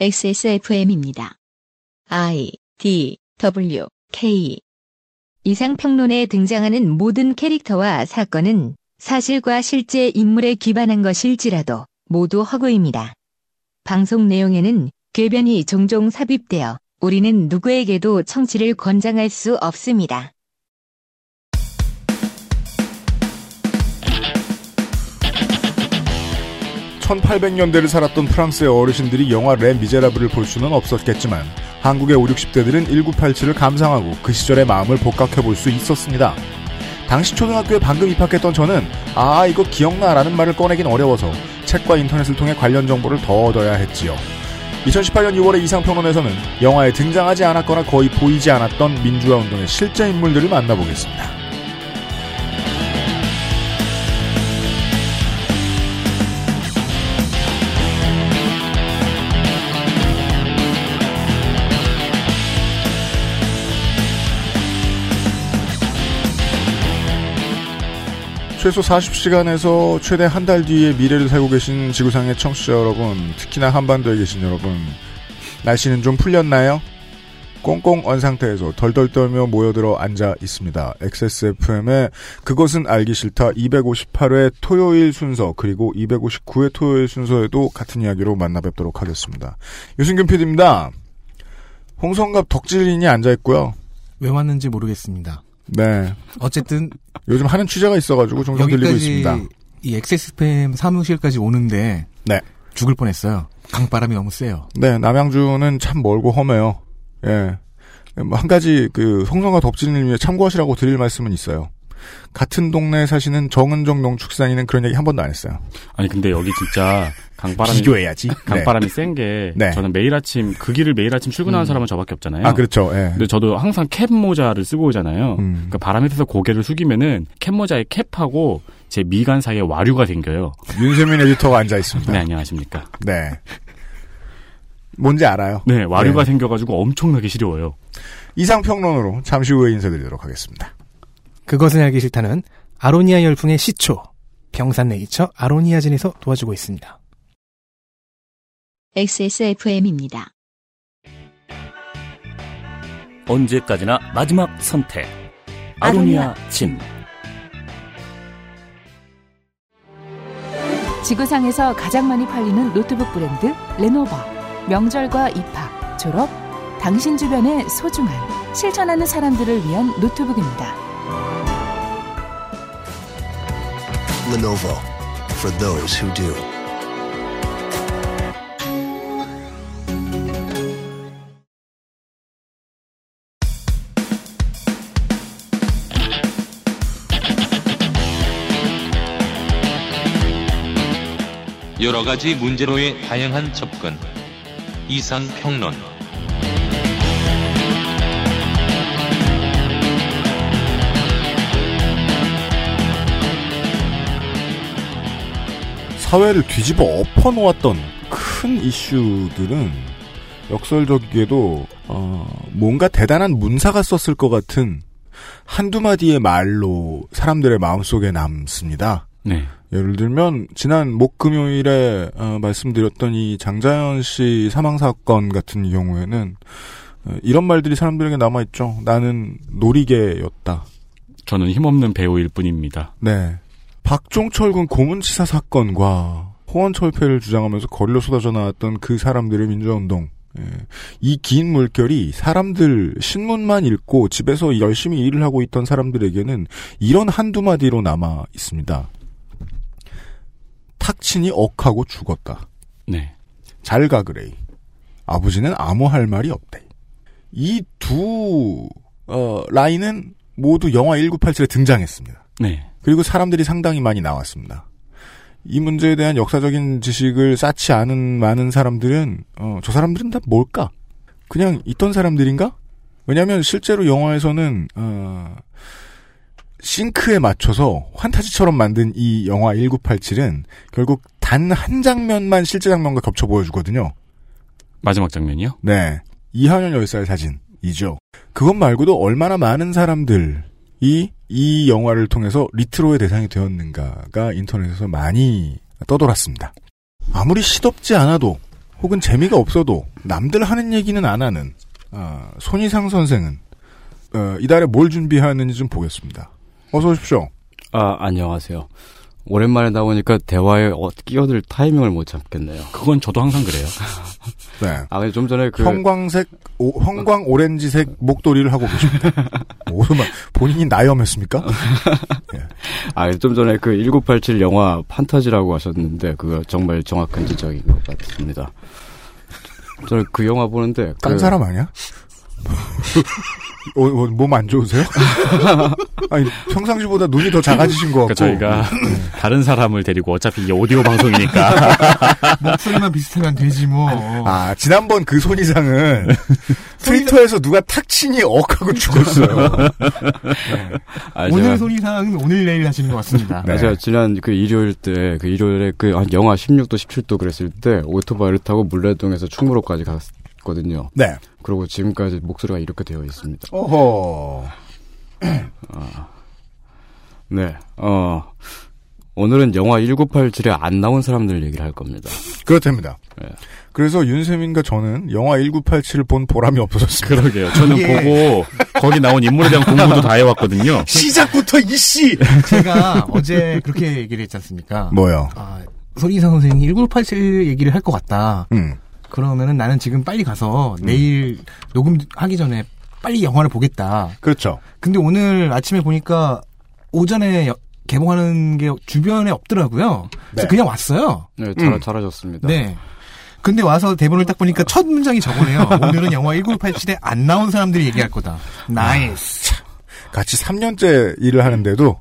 XSFM입니다. I D W K 이상평론에 등장하는 모든 캐릭터와 사건은 사실과 실제 인물에 기반한 것일지라도 모두 허구입니다. 방송 내용에는 궤변이 종종 삽입되어 우리는 누구에게도 청취를 권장할 수 없습니다. 1800년대를 살았던 프랑스의 어르신들이 영화 레 미제라블을 볼 수는 없었겠지만 한국의 5, 60대들은 1987을 감상하고 그 시절의 마음을 복각해 볼 수 있었습니다. 당시 초등학교에 방금 입학했던 저는 아 이거 기억나 라는 말을 꺼내긴 어려워서 책과 인터넷을 통해 관련 정보를 더 얻어야 했지요. 2018년 6월의 이상평론에서는 영화에 등장하지 않았거나 거의 보이지 않았던 민주화 운동의 실제 인물들을 만나보겠습니다. 최소 40시간에서 최대 한 달 뒤에 미래를 살고 계신 지구상의 청취자 여러분, 특히나 한반도에 계신 여러분, 날씨는 좀 풀렸나요? 꽁꽁 언 상태에서 덜덜 떨며 모여들어 앉아 있습니다. XSFM의 그것은 알기 싫다 258회 토요일 순서 그리고 259회 토요일 순서에도 같은 이야기로 만나 뵙도록 하겠습니다. 유승균 PD입니다. 홍성갑 덕질인이 앉아 있고요. 왜 왔는지 모르겠습니다. 네. 어쨌든 요즘 하는 취재가 있어가지고 종종 들리고 있습니다. 이 XSPM 사무실까지 오는데 네. 죽을 뻔했어요. 강바람이 너무 세요. 네, 남양주는 참 멀고 험해요. 예. 뭐한 가지 그 송성과 덕질을 위해 참고하시라고 드릴 말씀은 있어요. 같은 동네에 사시는 정은정 농축산인은 그런 얘기 한 번도 안 했어요. 아니 근데 여기 진짜 강바람이 비교해야지. 강바람이 센게 네. 저는 매일 아침 그 길을 매일 아침 출근하는 음. 사람은 저밖에 없잖아요. 네. 아 그렇죠. 예. 근데 저도 항상 캡 모자를 쓰고 오잖아요. 음. 그러니까 바람이 세서 고개를 숙이면은 캡 모자의 캡하고 제 미간 사이에 와류가 생겨요. 윤세민 에디터가 앉아 있습니다. 네 안녕하십니까. 네. 뭔지 알아요. 네 와류가 네. 생겨가지고 엄청나게 시려워요. 이상 평론으로 잠시 후에 인사드리도록 하겠습니다. 그것은 알기 싫다는 아로니아 열풍의 시초 평산네이처 아로니아진에서 도와주고 있습니다. XSFM입니다. 언제까지나 마지막 선택. 아로니아 진. 지구상에서 가장 많이 팔리는 노트북 브랜드 레노버. 명절과 입학, 졸업, 당신 주변의 소중한 실천하는 사람들을 위한 노트북입니다. Lenovo for those who do. 여러 가지 문제로의 다양한 접근. 이상 평론. 사회를 뒤집어 엎어 놓았던 큰 이슈들은 역설적이게도 어, 뭔가 대단한 문사가 썼을 것 같은 한두 마디의 말로 사람들의 마음속에 남습니다. 네. 예를 들면 지난 목 금요일에 어, 말씀드렸던 이 장자연 씨 사망 사건 같은 경우에는 어, 이런 말들이 사람들에게 남아 있죠. 나는 놀이개였다. 저는 힘없는 배우일 뿐입니다. 네. 박종철 군 고문치사 사건과 호원철폐를 주장하면서 거리로 쏟아져 나왔던 그 사람들의 민주화운동. 예. 이긴 물결이 사람들 신문만 읽고 집에서 열심히 일을 하고 있던 사람들에게는 이런 한두 마디로 남아 있습니다. 탁친이 억하고 죽었다. 네. 잘 가 그레이. 아버지는 아무 할 말이 없대. 이두 어, 라인은 모두 영화 1987에 등장했습니다. 네. 그리고 사람들이 상당히 많이 나왔습니다. 이 문제에 대한 역사적인 지식을 쌓지 않은 많은 사람들은 어, 저 사람들은 다 뭘까? 그냥 있던 사람들인가? 왜냐하면 실제로 영화에서는 어, 싱크에 맞춰서 환타지처럼 만든 이 영화 1987은 결국 단 한 장면만 실제 장면과 겹쳐 보여주거든요. 마지막 장면이요? 네. 이한현 열사의 사진이죠. 그것 말고도 얼마나 많은 사람들이 이 영화를 통해서 리트로의 대상이 되었는가가 인터넷에서 많이 떠돌았습니다. 아무리 시덥지 않아도 혹은 재미가 없어도 남들 하는 얘기는 안 하는 아, 손희상 선생은 어, 이달에 뭘 준비하는지 좀 보겠습니다. 어서 오십시오. 아, 안녕하세요. 오랜만에 나오니까 대화에 어, 끼어들 타이밍을 못 잡겠네요. 그건 저도 항상 그래요. 네. 아, 근데 좀 전에 그 형광색, 오- 형광 오렌지색 목도리를 하고 계십니다. 오르막 본인이 나염했습니까? 아, 좀 전에 그 1987 영화 판타지라고 하셨는데 그거 정말 정확한 지적인 것 같습니다. 저는 그 영화 보는데 딴 그- 사람 아니야? 어, 몸안 좋으세요? 아니 평상시보다 눈이 더 작아지신 것 같고. 그러니까 저희가 다른 사람을 데리고 어차피 이게 오디오 방송이니까 목소리만 비슷하면 되지 뭐. 아 지난번 그 손이상은 트위터에서 누가 탁 치니 억하고 죽었어요. 아, 오늘 제가- 손이상은 오늘 내일 하시는 것 같습니다. 네. 아, 제가 지난 그 일요일 때, 그 일요일에 그한 영하 16도, 17도 그랬을 때 오토바이를 타고 물레동에서 충무로까지 갔 거든요. 네. 그리고 지금까지 목소리가 이렇게 되어 있습니다. 어허. 네, 어, 오늘은 영화 1987에 안 나온 사람들 얘기를 할 겁니다. 그렇답니다. 네. 그래서 윤세민과 저는 영화 1987을 본 보람이 없어졌습니다. 그러게요. 저는 예. 보고 거기 나온 인물에 대한 공부도 다 해왔거든요. 시작부터 이씨. 제가 어제 그렇게 얘기를 했지 않습니까? 뭐요? 아, 손이상 선생이 1987 얘기를 할 것 같다. 음. 그러면은 나는 지금 빨리 가서 내일 녹음하기 전에 빨리 영화를 보겠다. 그렇죠. 근데 오늘 아침에 보니까 오전에 여- 개봉하는 게 주변에 없더라고요. 그래서 네. 그냥 왔어요. 네, 잘, 음. 잘하셨습니다. 네. 근데 와서 대본을 딱 보니까 첫 문장이 저거네요. 오늘은 영화 1987에 안 나온 사람들이 얘기할 거다. nice. 같이 3년째 일을 하는데도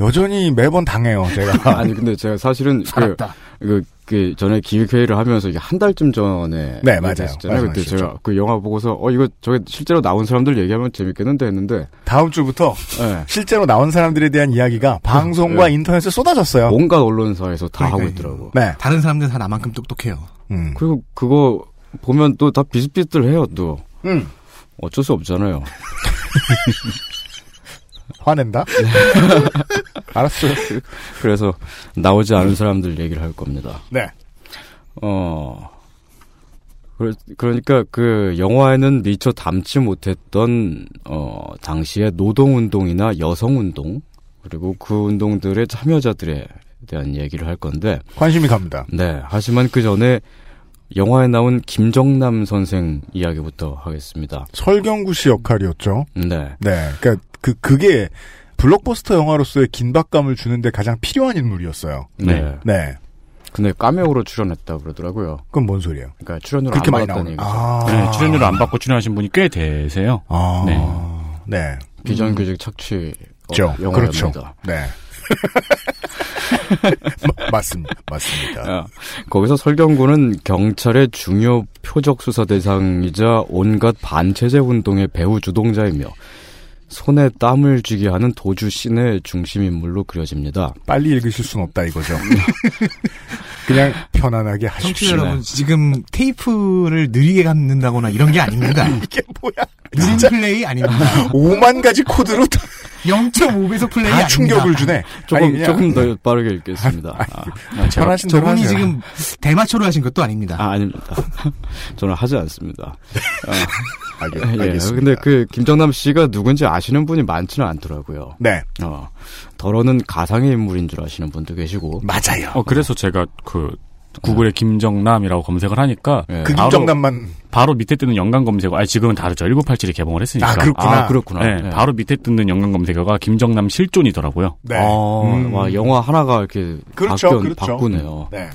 여전히 매번 당해요, 제가. 아니, 근데 제가 사실은 그, 살았다. 그, 그 전에 기획회의를 하면서 이게 한 달쯤 전에 네, 맞아요. 그때. 제가 그 영화 보고서 어 이거 저게 실제로 나온 사람들 얘기하면 재밌겠는데 했는데 다음 주부터 네. 실제로 나온 사람들에 대한 이야기가 방송과 네. 인터넷에 쏟아졌어요. 온갖 언론사에서 다 하고 그러니까요. 있더라고. 네. 다른 사람들 다 나만큼 똑똑해요. 음. 그리고 그거 보면 또 다 비슷비슷해요. 또 음. 어쩔 수 없잖아요. 화낸다? 알았어요. 그래서 나오지 않은 사람들 얘기를 할 겁니다. 네. 어. 그러- 그러니까 그 영화에는 미처 담지 못했던 어 당시의 노동 운동이나 여성 운동 그리고 그 운동들의 참여자들에 대한 얘기를 할 건데 관심이 갑니다. 네 하지만 그 전에 영화에 나온 김정남 선생 이야기부터 하겠습니다. 설경구 씨 역할이었죠. 네. 네. 그러니까 그 그게 블록버스터 영화로서의 긴박감을 주는데 가장 필요한 인물이었어요. 네. 네. 근데 까메오로 출연했다 그러더라고요. 그건 뭔 소리예요? 그러니까 출연료를 그렇게 안 많이 받았다는. 얘기죠. 아. 네, 출연료를 안 받고 출연하신 분이 꽤 되세요. 아. 네. 네. 비정규직 착취 어, 그렇죠. 영화입니다. 그렇죠. 네. 마- 맞습니다. 맞습니다. 아, 거기서 설경구는 경찰의 중요 표적 수사 대상이자 온갖 반체제 운동의 배후 주동자이며 손에 땀을 쥐게 하는 도주 씬의 중심 인물로 그려집니다. 빨리 읽으실 순 없다 이거죠. 그냥 편안하게 하십시오. 여러분, 지금 테이프를 느리게 갖는다거나 이런 게 아닙니다. 이게 뭐야? 느린 진짜 플레이 아닙니다. 5만 가지 코드로 0.5배속 플레이 다 아닙니다. 충격을 주네. 조금 아니, 조금 더 빠르게 읽겠습니다. 아, 편하신 대로 저분이 하세요. 지금 대마초를 하신 것도 아닙니다. 아, 아닙니다. 저는 하지 않습니다. 알겠, 예, 알겠습니다. 근데 그 김정남 씨가 누군지 아시는 분이 많지는 않더라고요. 네. 어, 덜어는 가상의 인물인 줄 아시는 분도 계시고. 맞아요. 어, 그래서 제가 그 구글에 김정남이라고 검색을 하니까 예. 그 바로- 김정남만 바로 밑에 뜨는 연관 검색어, 아니 지금은 다르죠. 1987이 개봉을 했으니까. 아, 그렇구나. 아, 그렇구나. 네, 예. 바로 밑에 뜨는 연관 검색어가 김정남 실존이더라고요. 네. 아, 음. 와, 영화 하나가 이렇게 그렇죠, 바뀌, 그렇죠. 바꾸네요. 네.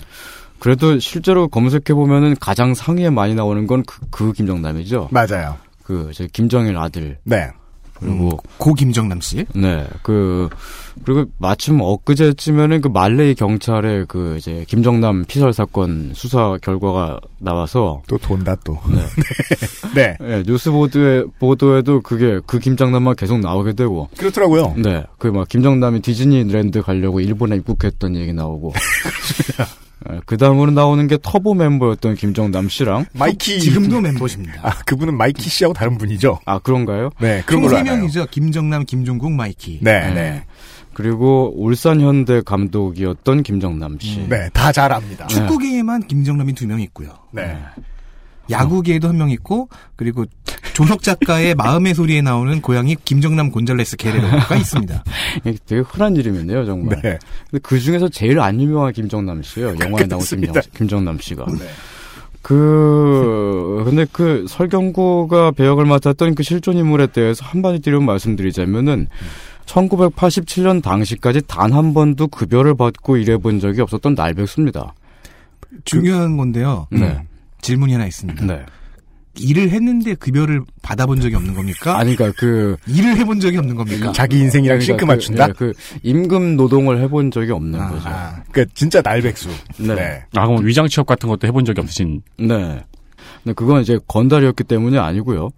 그래도 실제로 검색해 보면은 가장 상위에 많이 나오는 건그 그 김정남이죠. 맞아요. 그 저 김정일 아들 네. 그리고 고 김정남 씨. 네, 그, 그리고 마침 엊그제쯤에는 그 말레이 경찰의 그 이제 김정남 피살 사건 수사 결과가 나와서 또 돈다 또. 네. 네. 예, 뉴스 보도에, 보도에도 그게 그 김정남만 계속 나오게 되고, 그렇더라고요. 네, 그 막 김정남이 디즈니랜드 가려고 일본에 입국했던 얘기 나오고, 그 다음으로 나오는 게 터보 멤버였던 김정남 씨랑, 마이키. 지금도 멤버십니다. 아, 그분은 마이키 씨하고 다른 분이죠. 아, 그런가요? 네. 그런 총 걸로 세 알아요. 명이죠. 김정남, 김종국, 마이키. 네, 네. 네. 그리고 울산 현대 감독이었던 김정남 씨. 네, 다 잘 압니다. 축구계에만 김정남이 두 명 있고요. 네. 야구계에도 한 명 있고 그리고 조석 작가의 마음의 소리에 나오는 고양이 김정남 곤잘레스 게레로가 있습니다. 되게 흔한 이름이네요, 정말. 네. 근데 그 중에서 제일 안 유명한 김정남 씨예요. 영화에 나온 김정. 김정남 씨가. 네. 그 근데 그 설경구가 배역을 맡았던 그 실존 인물에 대해서 한마디로 말씀드리자면은 1987년 당시까지 단 한 번도 급여를 받고 일해본 적이 없었던 날백수입니다. 중요한 건데요. 네. 질문이 하나 있습니다. 네. 일을 했는데 급여를 받아본 적이 없는 겁니까? 아니 그러니까 그 일을 해본 적이 없는 겁니까? 자기 인생이랑 싱크 그러니까 맞춘다? 그, 예, 그 임금 노동을 해본 적이 없는 아, 거죠. 아, 그니까 진짜 날백수. 네. 네. 아, 그럼 위장 취업 같은 것도 해본 적이 없으신. 네. 근데 그건 이제 건달이었기 때문이 아니고요.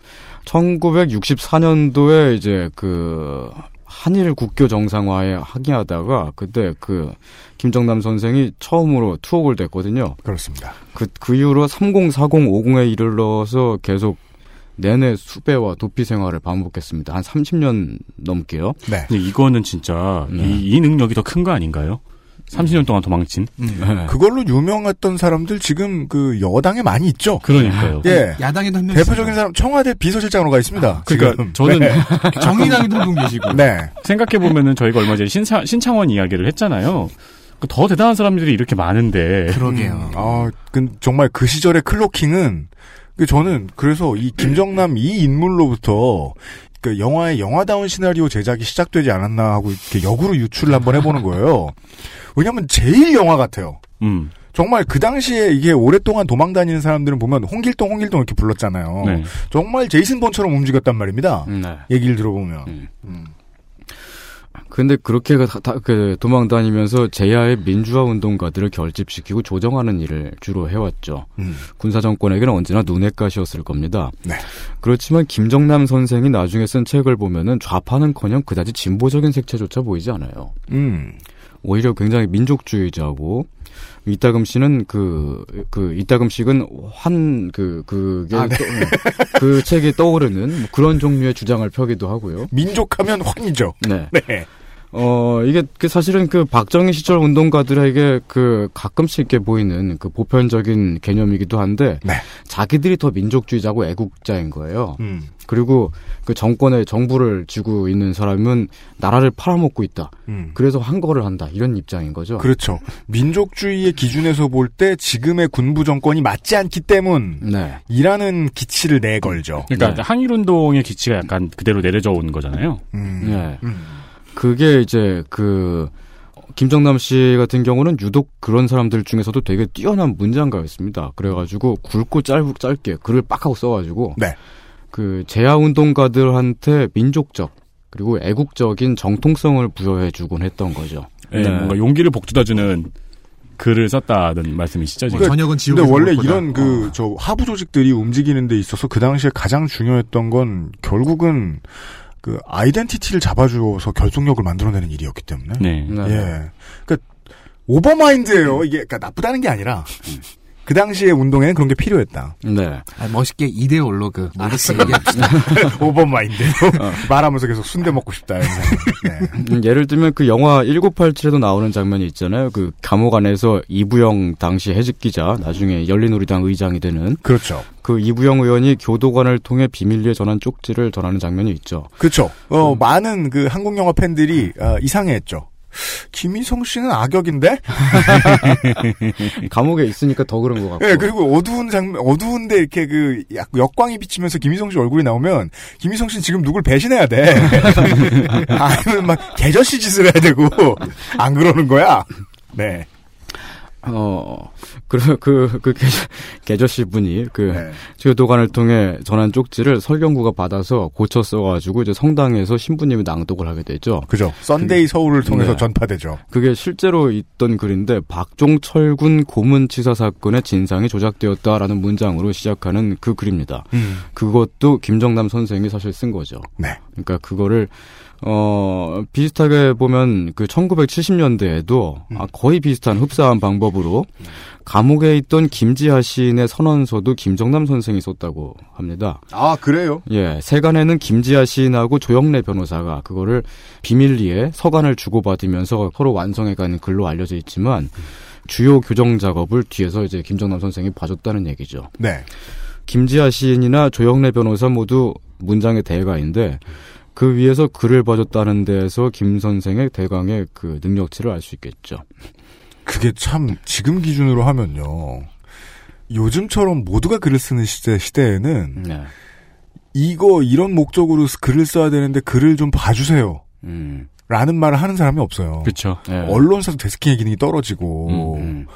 1964년도에 이제 그 한일 국교 정상화에 항의하다가 그때 그 김정남 선생이 처음으로 투옥을 됐거든요. 그렇습니다. 그, 그 이후로 304050에 이르러서 계속 내내 수배와 도피 생활을 반복했습니다. 한 30년 넘게요. 네. 근데 이거는 진짜 네. 이, 이 능력이 더 큰 거 아닌가요? 30년 동안 도망친. 네. 그걸로 유명했던 사람들 지금 그 여당에 많이 있죠. 그러니까요. 예. 야당에도 한 명 대표적인 사람 청와대 비서실장으로 가 있습니다. 그러니까 지금. 저는 네. 정의당에도 한명 계시고. 네. 생각해 보면은 저희가 얼마 전에 신차, 신창원 이야기를 했잖아요. 그더 대단한 사람들이 이렇게 많은데 그러게요. 아, 그 정말 그 시절의 클로킹은 그 저는 그래서 이 김정남 이 인물로부터 그 영화의 영화다운 시나리오 제작이 시작되지 않았나 하고 이렇게 역으로 유출을 한번 해보는 거예요. 왜냐면 제일 영화 같아요. 음, 정말 그 당시에 이게 오랫동안 도망 다니는 사람들은 보면 홍길동 홍길동 이렇게 불렀잖아요. 네. 정말 제이슨 본처럼 움직였단 말입니다. 네. 얘기를 들어보면. 음. 음. 근데 그렇게 다, 다- 그 도망 다니면서 제야의 민주화 운동가들을 결집시키고 조정하는 일을 주로 해왔죠. 음. 군사 정권에게는 언제나 눈엣 가시였을 겁니다. 네. 그렇지만 김정남 선생이 나중에 쓴 책을 보면은 좌파는커녕 그다지 진보적인 색채조차 보이지 않아요. 음. 오히려 굉장히 민족주의자고 이따금 씨는 그, 그, 이따금씩은 환, 그, 그게, 아, 네. 떠- 그 책에 떠오르는 뭐 그런 종류의 주장을 펴기도 하고요. 민족하면 환이죠. 네. 네. 어, 이게 그 사실은 그 박정희 시절 운동가들에게 그 가끔씩 이렇게 보이는 그 보편적인 개념이기도 한데 네. 자기들이 더 민족주의자고 애국자인 거예요. 음. 그리고 그 정권의 정부를 쥐고 있는 사람은 나라를 팔아먹고 있다. 음. 그래서 한거를 한다. 이런 입장인 거죠. 그렇죠. 민족주의의 기준에서 볼 때 지금의 군부 정권이 맞지 않기 때문 네. 이라는 기치를 내걸죠. 그러니까 네. 항일운동의 기치가 약간 그대로 내려져 온 거잖아요. 음. 네. 음. 그게 이제 그 김정남 씨 같은 경우는 유독 그런 사람들 중에서도 되게 뛰어난 문장가였습니다. 그래가지고 굵고 짧, 짧게 글을 빡 하고 써가지고 네. 그 제야 운동가들한테 민족적 그리고 애국적인 정통성을 부여해주곤 했던 거죠. 예, 네. 뭔가 용기를 북돋아주는 글을 썼다는 말씀이시죠 지금. 그러니까 저녁은 지옥. 근데 원래 이런 그 저 하부 조직들이 움직이는 데 있어서 그 당시에 가장 중요했던 건 결국은 그 아이덴티티를 잡아주어서 결속력을 만들어내는 일이었기 때문에 네. 네. 예. 그러니까 Overmind예요. 이게 그러니까 나쁘다는 게 아니라 그 당시의 운동에는 그런 게 필요했다. 네. 아, 멋있게 이데올로그 모르스 얘기합시다. Overmind로 말하면서 계속 순대 먹고 싶다. 이런 생각. 네. 음, 예를 들면 그 영화 1987에도 나오는 장면이 있잖아요. 그 감옥 안에서 이부영 당시 해직 기자, 나중에 열린우리당 의장이 되는 그렇죠. 그 이부영 의원이 교도관을 통해 비밀리에 전한 쪽지를 전하는 장면이 있죠. 그렇죠. 어, 많은 그 한국 영화 팬들이 어, 이상해했죠. 김의성 씨는 악역인데? 감옥에 있으니까 더 그런 것 같고. 예, 그리고 어두운 장면, 어두운데 이렇게 그 약- 역광이 비치면서 김의성 씨 얼굴이 나오면 김의성 씨는 지금 누굴 배신해야 돼. 아니면 막 개저씨 짓을 해야 되고 안 그러는 거야. 네. 어, 그, 그, 그, 개저, 개저씨 분이, 그, 네. 교도관을 통해 전한 쪽지를 설경구가 받아서 고쳐 써가지고, 이제 성당에서 신부님이 낭독을 하게 되죠. 그죠. 썬데이 서울을 통해서 네. 전파되죠. 그게 실제로 있던 글인데, 박종철 군 고문치사 사건의 진상이 조작되었다라는 문장으로 시작하는 그 글입니다. 음. 그것도 김정남 선생이 사실 쓴 거죠. 네. 그러니까 그거를 어, 비슷하게 보면 그 1970년대에도 음. 아, 거의 비슷한 흡사한 방법으로 감옥에 있던 김지하 시인의 선언서도 김정남 선생이 썼다고 합니다. 아, 그래요? 예, 세간에는 김지하 시인하고 조영래 변호사가 그거를 비밀리에 서간을 주고받으면서 서로 완성해가는 글로 알려져 있지만 주요 교정 작업을 뒤에서 이제 김정남 선생이 봐줬다는 얘기죠. 네. 김지하 시인이나 조영래 변호사 모두 문장의 대가인데 그 위에서 글을 봐줬다는 데에서 김 선생의 대강의 그 능력치를 알 수 있겠죠. 그게 참 지금 기준으로 하면요. 요즘처럼 모두가 글을 쓰는 시대, 시대에는 네. 이거 이런 목적으로 글을 써야 되는데 글을 좀 봐주세요. 음. 라는 말을 하는 사람이 없어요. 그렇죠. 예. 언론사도 데스킹의 기능이 떨어지고 음, 음.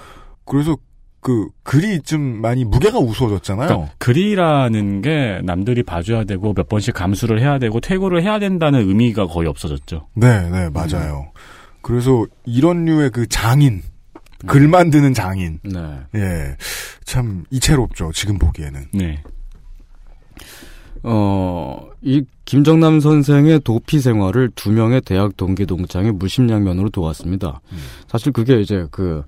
그래서 그 글이 좀 많이 무게가 우스워졌잖아요. 그러니까 글이라는 게 남들이 봐줘야 되고 몇 번씩 감수를 해야 되고 퇴고를 해야 된다는 의미가 거의 없어졌죠. 네, 네, 맞아요. 그래서 이런 류의 그 장인, 글 만드는 장인, 네. 예, 참 이채롭죠. 지금 보기에는. 네. 어, 이 김정남 선생의 도피 생활을 두 명의 대학 동기 동창이 물심양면으로 도왔습니다. 음. 사실 그게 이제 그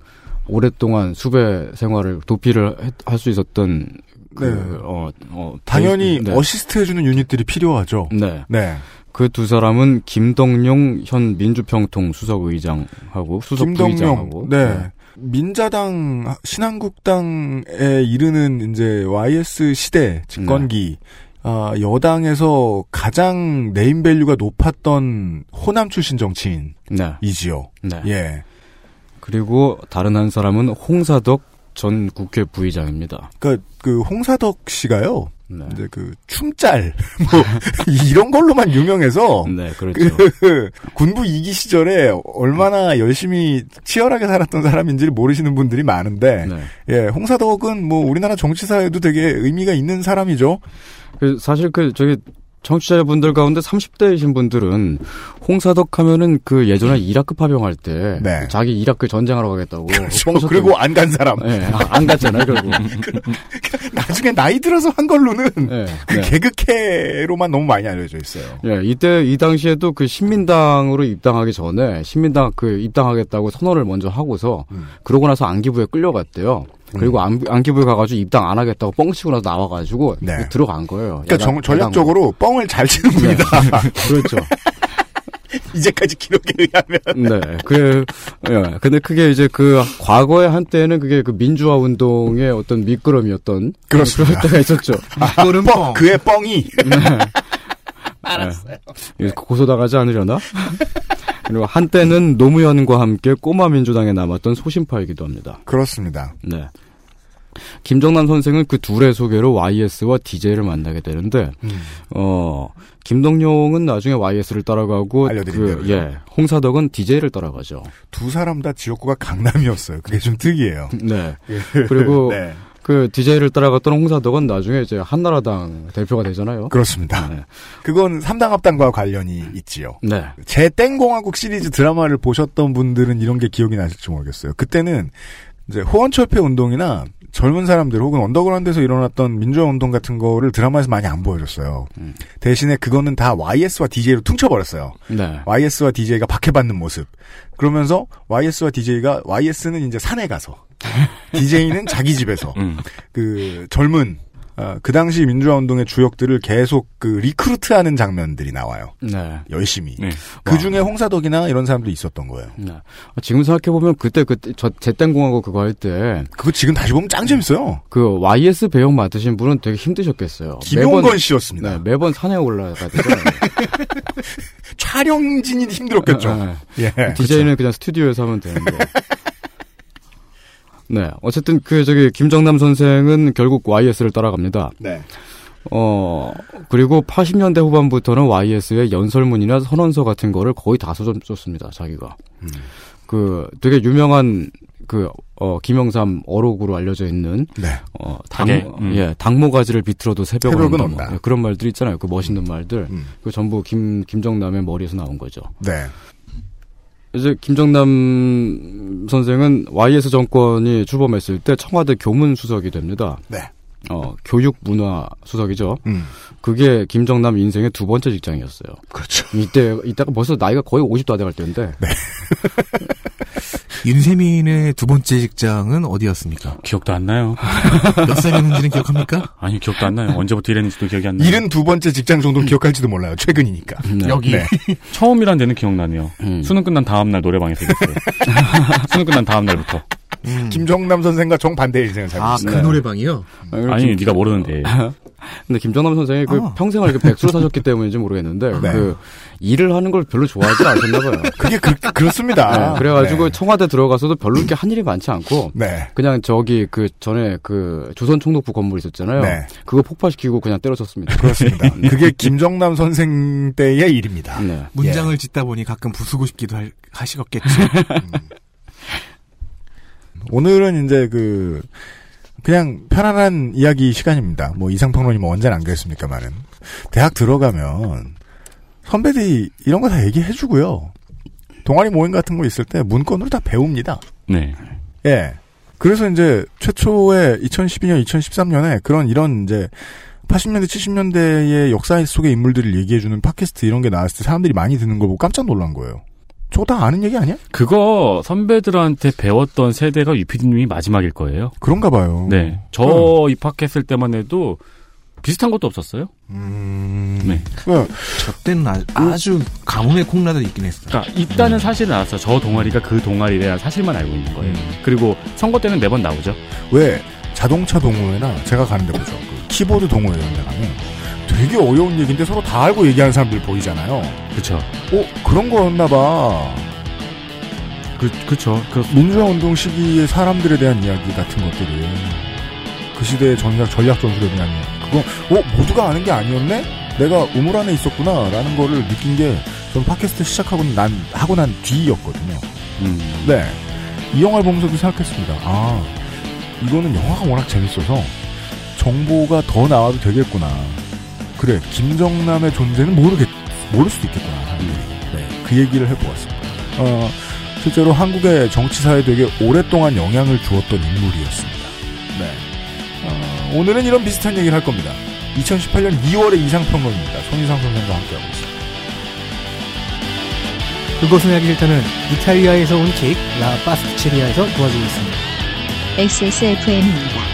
오랫동안 수배 생활을 도피를 할 수 있었던 그 네. 어, 어, 당연히 네. 어시스트 해주는 유닛들이 필요하죠. 네. 네. 그 두 사람은 김덕룡 현 민주평통 수석의장하고 수석 김동영, 부의장하고 네. 민자당, 신한국당에 이르는 이제 YS 시대 집권기, 네. 아, 여당에서 가장 네임밸류가 높았던 호남 출신 정치인이지요. 네. 네. 예. 그리고 다른 한 사람은 홍사덕 전 국회 부의장입니다. 그니까, 그, 홍사덕 씨가요, 네. 이제 그, 춤짤, 뭐, 이런 걸로만 유명해서, 네, 그렇죠. 그, 군부 2기 시절에 얼마나 열심히 치열하게 살았던 사람인지를 모르시는 분들이 많은데, 네. 예, 홍사덕은 뭐 우리나라 정치사에도 되게 의미가 있는 사람이죠. 그 사실 그 저기 청취자분들 가운데 30대이신 분들은 홍사덕 하면은 그 예전에 이라크 파병할 때 네. 자기 이라크 전쟁하러 가겠다고 그렇죠. 그리고 안 간 사람. 네, 아, 안 갔잖아요 결국. 나중에 나이 들어서 한 걸로는 네, 그 네. 개그캐로만 너무 많이 알려져 있어요. 예, 이때 이 당시에도 그 신민당으로 입당하기 전에 신민당 그 입당하겠다고 선언을 먼저 하고서 음. 그러고 나서 안기부에 끌려갔대요. 그리고 안, 안기부에 가가지고 입당 안 하겠다고 뻥치고 나서 나와가지고 네. 들어간 거예요. 그러니까 정- 야당- 전략적으로 뻥을 잘 치는 분이다. 야당으로. 그렇죠. 이제까지 기록에 의하면. 네. 그, 예. 근데 그게 이제 그 과거에 한때는 그게 그 민주화 운동의 어떤 밑거름이었던 그렇습니다. 그럴 때가 있었죠. 그거는 뻥, 뻥. 그의 뻥이. 알았어요. 고소당하지 않으려나? 그리고 한때는 노무현과 함께 꼬마 민주당에 남았던 소신파이기도 합니다. 그렇습니다. 네. 김정남 선생은 그 둘의 소개로 YS와 DJ를 만나게 되는데, 음. 어, 김동용은 나중에 YS를 따라가고, 알려드린 그. 예, 홍사덕은 DJ를 따라가죠. 두 사람 다 지역구가 강남이었어요. 그게 좀 특이해요. 네. 그리고 네. 그 DJ를 따라갔던 홍사덕은 나중에 이제 한나라당 대표가 되잖아요. 그렇습니다. 네. 그건 삼당합당과 관련이 있지요. 네. 제 땡공화국 시리즈 드라마를 보셨던 분들은 이런 게 기억이 나실지 모르겠어요. 그때는 이제 호헌철폐 운동이나 젊은 사람들 혹은 언더그라운드에서 일어났던 민주화 운동 같은 거를 드라마에서 많이 안 보여줬어요. 음. 대신에 그거는 다 YS와 DJ로 퉁쳐버렸어요. 네. YS와 DJ가 박해받는 모습. 그러면서 YS와 DJ가 YS는 이제 산에 가서 DJ는 자기 집에서 음. 그 젊은 어, 그 당시 민주화 운동의 주역들을 계속 그 recruit하는 장면들이 나와요. 네. 열심히. 네. 그 중에 홍사덕이나 이런 사람도 있었던 거예요. 네. 지금 생각해 보면 그때 그때 저 제땡공하고 그거 할때그 그거 지금 다시 보면 짱 재밌어요. YS 배역 맡으신 분은 되게 힘드셨겠어요. 김용건 씨였습니다. 네, 매번 산에 올라가지고 촬영진이 힘들었겠죠. 네. 예. DJ는 그냥 스튜디오에서 하면 되는데. 네, 어쨌든 그 저기 김정남 선생은 결국 YS를 따라갑니다. 네. 어 그리고 80년대 후반부터는 YS의 연설문이나 선언서 같은 거를 거의 다 써줬습니다. 자기가. 음. 그 되게 유명한 그 어, 김영삼 어록으로 알려져 있는 네. 어, 당, 음. 예, 당모가지를 비틀어도 새벽은, 새벽은 온다. 온다. 뭐, 예, 그런 말들 있잖아요. 그 멋있는 말들. 음. 그 전부 김 김정남의 머리에서 나온 거죠. 네. 이제 김정남 선생은 YS 정권이 출범했을 때 청와대 교문 수석이 됩니다. 네. 어, 교육 문화 수석이죠. 음. 그게 김정남 인생의 두 번째 직장이었어요. 그렇죠. 이때 이때가 벌써 나이가 거의 50도 안 돼갈 때인데. 네. 윤세민의 두 번째 직장은 어디였습니까? 기억도 안 나요. 몇 살이었는지는 기억합니까? 아니 기억도 안 나요. 언제부터 일했는지도 기억이 안 나요. 일은 두 번째 직장 정도는 기억할지도 몰라요. 최근이니까. 네. 여기. 네. 처음이란 데는 기억나네요. 음. 수능 끝난 다음 날 노래방에서 있었어요. 수능 끝난 다음 날부터. 음. 김정남 선생과 정반대의 인생을 살고 아, 있습니다. 그 노래방이요? 아니 네가 모르는데. 근데 김정남 선생이 그 아. 평생을 이렇게 백수로 사셨기 때문인지 모르겠는데 네. 그 일을 하는 걸 별로 좋아하지 않으셨나 봐요. 그게 그, 그렇습니다. 네, 그래가지고 네. 청와대 들어가서도 별로 이렇게 한 일이 많지 않고 네. 그냥 저기 그 전에 그 조선 총독부 건물 있었잖아요. 네. 그거 폭파시키고 그냥 때려쳤습니다. 그렇습니다. 그게 김정남 선생 때의 일입니다. 네. 문장을 짓다 보니 가끔 부수고 싶기도 할, 하시겠겠죠. 오늘은 이제 그 그냥 편안한 이야기 시간입니다. 뭐 이상평론이 뭐 언제나 안 그랬습니까만은 대학 들어가면 선배들이 이런 거 다 얘기해 주고요. 동아리 모임 같은 거 있을 때 문건으로 다 배웁니다. 네. 예. 그래서 이제 최초의 2012년, 2013년에 그런 이런 이제 80년대, 70년대의 역사 속의 인물들을 얘기해주는 팟캐스트 이런 게 나왔을 때 사람들이 많이 듣는 걸 보고 깜짝 놀란 거예요. 저거 다 아는 얘기 아니야? 그거 선배들한테 배웠던 세대가 유피디님이 마지막일 거예요. 그런가 봐요. 네. 저 입학했을 때만 해도 비슷한 것도 없었어요. 음. 네. 그, 저 때는 아, 아주 가뭄의 콩나도 있긴 했어요. 그러니까 있다는 사실은 알았어요. 저 동아리가 그 동아리에 대한 사실만 알고 있는 거예요. 그리고 선거 때는 매번 나오죠. 왜 자동차 동호회나 제가 가는 데 보죠. 그 키보드 동호회 이런 데 가면 되게 어려운 얘기인데 서로 다 알고 얘기하는 사람들 보이잖아요. 그렇죠. 어, 그런 거였나 봐. 그 그렇죠. 그 민주화 운동 시기의 사람들에 대한 이야기 같은 것들이 그 시대의 전략 전략 전술에 대한 이야기. 그거 어 모두가 아는 게 아니었네? 내가 우물 안에 있었구나라는 거를 느낀 게 저는 팟캐스트 시작하고 난 하고 난 뒤였거든요. 음. 네. 이 영화를 보면서도 생각했습니다. 아, 이거는 영화가 워낙 재밌어서 정보가 더 나와도 되겠구나. 그래, 김정남의 존재는 모르겠, 모를 수도 있겠구나. 사람들이. 네, 그 얘기를 해보았습니다. 어, 실제로 한국의 정치사에 되게 오랫동안 영향을 주었던 인물이었습니다. 네. 어, 오늘은 이런 비슷한 얘기를 할 겁니다. 2018년 2월의 이상평론입니다. 손희상 선생과 함께하고 있습니다. 그것은 알기 싫다는 이탈리아에서 온 케이크 라 파스티체리아에서 도와주고 있습니다. XSFM입니다.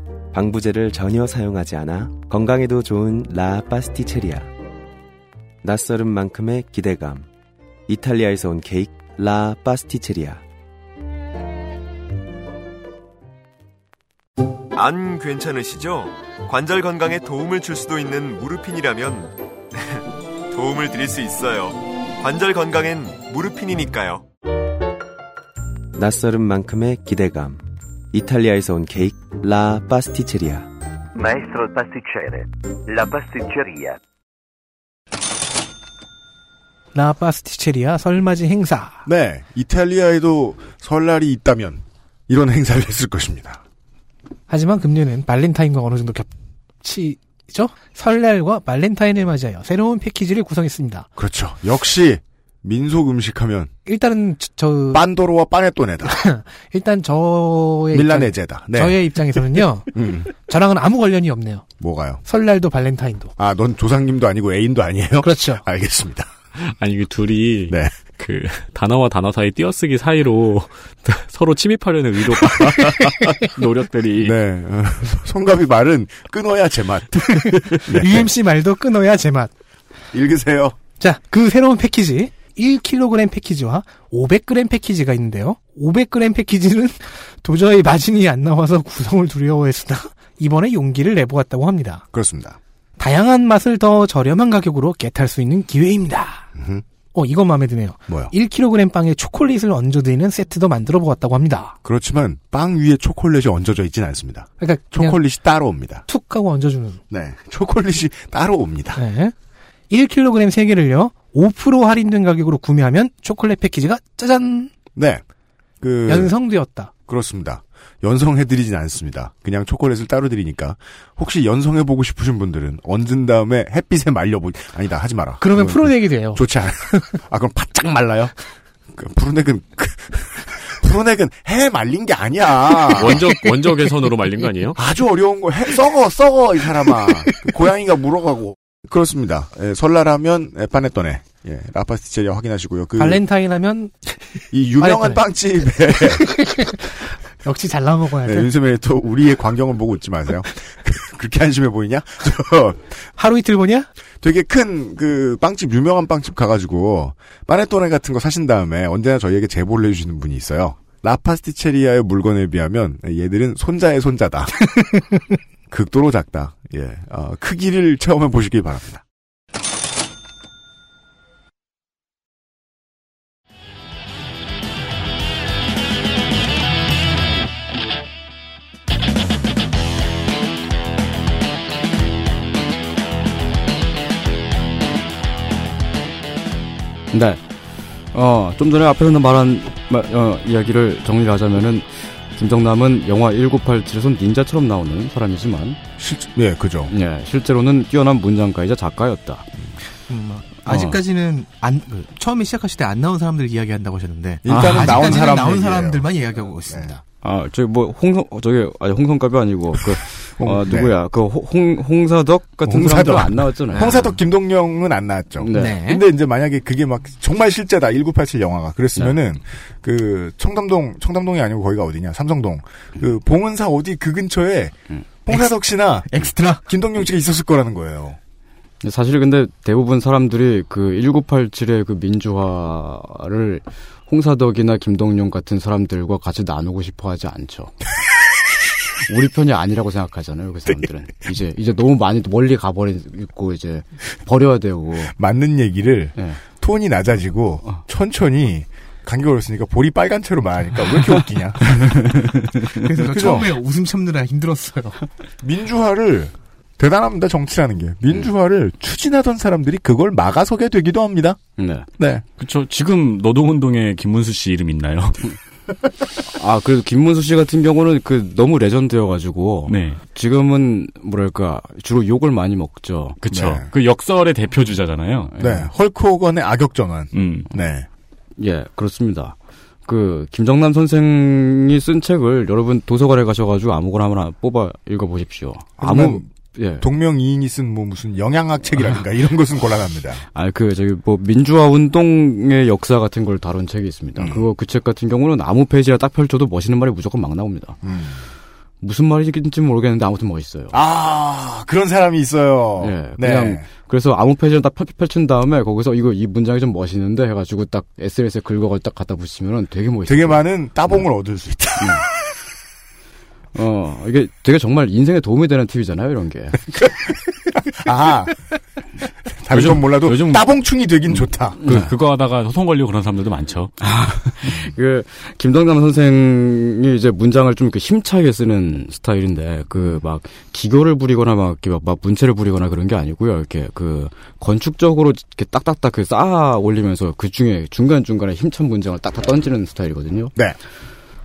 방부제를 전혀 사용하지 않아 건강에도 좋은 라 파스티체리아. 낯설은 만큼의 기대감. 이탈리아에서 온 케이크 라 파스티체리아. 안 괜찮으시죠? 관절 건강에 도움을 줄 수도 있는 무르핀이라면 도움을 드릴 수 있어요. 관절 건강엔 무르핀이니까요. 낯설은 만큼의 기대감. 이탈리아에서 온 케이크 라 파스티체리아. Maestro pasticcere. La pasticceria. 라 파스티체리아 설맞이 행사. 네, 이탈리아에도 설날이 있다면 이런 행사를 했을 것입니다. 하지만 금년은 발렌타인과 어느 정도 겹치죠? 설날과 발렌타인을 맞이하여 새로운 패키지를 구성했습니다. 그렇죠. 역시 민속 음식하면 일단은 저, 저 빤도로와 빠네또네다. 일단 저의 밀라네제다. 네. 입장, 저의 입장에서는요. 음, 저랑은 아무 관련이 없네요. 뭐가요? 설날도 발렌타인도. 아, 넌 조상님도 아니고 애인도 아니에요? 그렇죠. 알겠습니다. 아니 그 둘이 네. 그 단어와 단어 사이 띄어쓰기 사이로 서로 침입하려는 의도가 노력들이 네. 어, 송가비 말은 끊어야 제맛. 네. UMC 말도 끊어야 제맛. 읽으세요. 자, 그 새로운 패키지 1kg 패키지와 500g 패키지가 있는데요. 500g 패키지는 도저히 마진이 안 나와서 구성을 두려워했으나 이번에 용기를 내보았다고 합니다. 그렇습니다. 다양한 맛을 더 저렴한 가격으로 겟할 수 있는 기회입니다. 음흠. 어, 이건 마음에 드네요. 뭐요? 1kg 빵에 초콜릿을 얹어드리는 세트도 만들어 보았다고 합니다. 그렇지만 빵 위에 초콜릿이 얹어져 있진 않습니다. 그러니까 초콜릿이 따로 옵니다. 툭 하고 얹어주는. 네, 초콜릿이 따로 옵니다. 네. 1kg 3개를요, 5% 할인된 가격으로 구매하면 초콜릿 패키지가 짜잔! 네, 그 연성되었다. 그렇습니다. 연성해드리진 않습니다. 그냥 초콜릿을 따로 드리니까 혹시 연성해보고 싶으신 분들은 얹은 다음에 햇빛에 말려보 아니다 하지 마라. 그러면 프로넥이 돼요. 좋지 않아. 아 그럼 바짝 말라요? 그 프로넥은 그- 프로넥은 해 말린 게 아니야. 원적 원적의 선으로 말린 거 아니에요? 아주 어려운 거 해, 썩어 썩어 이 사람아. 고양이가 물어가고 그렇습니다. 예, 설날 하면 예, 파네토네. 예, 라파스티체리아 확인하시고요. 그, 발렌타인 하면 이 유명한. 빵집에 역시 잘 나와 먹어야 네, 돼. 윤세민이 또 우리의 광경을 보고 웃지 마세요. 그렇게 한심해 보이냐? 저 하루 이틀 보냐? 되게 큰 그 빵집 유명한 빵집 가가지고 파네토네 같은 거 사신 다음에 언제나 저희에게 제보를 해주시는 분이 있어요. 라파스티체리아의 물건에 비하면 얘들은 손자의 손자다. 극도로 작다. 예, 어, 크기를 체험해 보시길 바랍니다. 네. 어, 좀 전에 앞에서 말한 마- 어, 이야기를 정리를 하자면은 김정남은 영화 1987에선 닌자처럼 나오는 사람이지만 실, 예, 그죠. 예, 실제로는 뛰어난 문장가이자 작가였다. 음, 아직까지는 안 그, 처음에 시작하실 때 안 나온 사람들 이야기한다고 하셨는데 일단은 아, 나온 아직까지는 사람 나온. 사람들만 이야기하고 있습니다. 아, 저기 뭐 홍성 어, 저기 아니 홍성갑이 아니고 그 어, 홍- 네. 누구야? 그 홍 홍사덕 같은 사람도 안 나왔잖아요. 홍사덕 김동영은 안 나왔죠. 네. 네. 근데 이제 만약에 그게 막 정말 실제다 1987 영화가 그랬으면은 그 청담동 청담동이 아니고 거기가 어디냐 삼성동 그 봉은사 어디 그 근처에 홍사덕 씨나 엑스트라 김동영 씨가 있었을 거라는 거예요. 사실 근데 대부분 사람들이 그 1987의 그 민주화를 홍사덕이나 김동용 같은 사람들과 같이 나누고 싶어 하지 않죠. 우리 편이 아니라고 생각하잖아요, 그 사람들은. 이제, 이제 너무 많이 멀리 가버리고, 이제, 버려야 되고. 맞는 얘기를 예. 톤이 낮아지고 어. 천천히 간격을 했으니까 볼이 빨간 채로 말하니까 왜 이렇게 웃기냐. 그래서 저 그죠? 처음에 웃음 참느라 힘들었어요. 민주화를 대단합니다 정치라는 게 민주화를 추진하던 사람들이 그걸 막아서게 되기도 합니다. 네. 네. 그쵸. 지금 노동운동에 김문수 씨 이름 있나요? 아, 그래도 김문수 씨 같은 경우는 그 너무 레전드여가지고. 네. 지금은, 뭐랄까, 주로 욕을 많이 먹죠. 그쵸. 네. 그 역설의 대표 주자잖아요. 네. 헐크 호건의 악역 전환. 음. 네. 예, 그렇습니다. 그 김정남 선생이 쓴 책을 여러분 도서관에 가셔가지고 아무거나 하나 뽑아 읽어보십시오. 아무 예, 동명이인이 쓴 뭐 무슨 영양학 책이라든가 이런 것은 곤란합니다. 아 그 저기 뭐 민주화 운동의 역사 같은 걸 다룬 책이 있습니다. 그거 그 책 같은 경우는 아무 페이지나 딱 펼쳐도 멋있는 말이 무조건 막 나옵니다. 음. 무슨 말인지 모르겠는데 아무튼 멋있어요. 아 그런 사람이 있어요. 예, 네. 그냥 그래서 아무 페이지를 딱 펼- 펼친 다음에 거기서 이거 이 문장이 좀 멋있는데 해가지고 딱 SNS에 긁어가 딱 갖다 붙이면은 되게 멋있어요. 되게 많은 따봉을 얻을 수 있다. 어 이게 되게 정말 인생에 도움이 되는 팁이잖아요 이런 게. 아 다른 요즘- 건 몰라도 요즘- 따봉충이 되긴 좋다. 그, 그거 하다가 소송 걸리고 그런 사람들도 많죠. 그 김동남 선생이 이제 문장을 좀 이렇게 힘차게 쓰는 스타일인데 그 막 기교를 부리거나 막 이렇게 막, 막 문체를 부리거나 그런 게 아니고요. 이렇게 그 건축적으로 이렇게 딱딱딱 그 쌓아 올리면서 그 중에 중간 중간에 힘찬 문장을 딱딱 던지는 스타일이거든요. 네.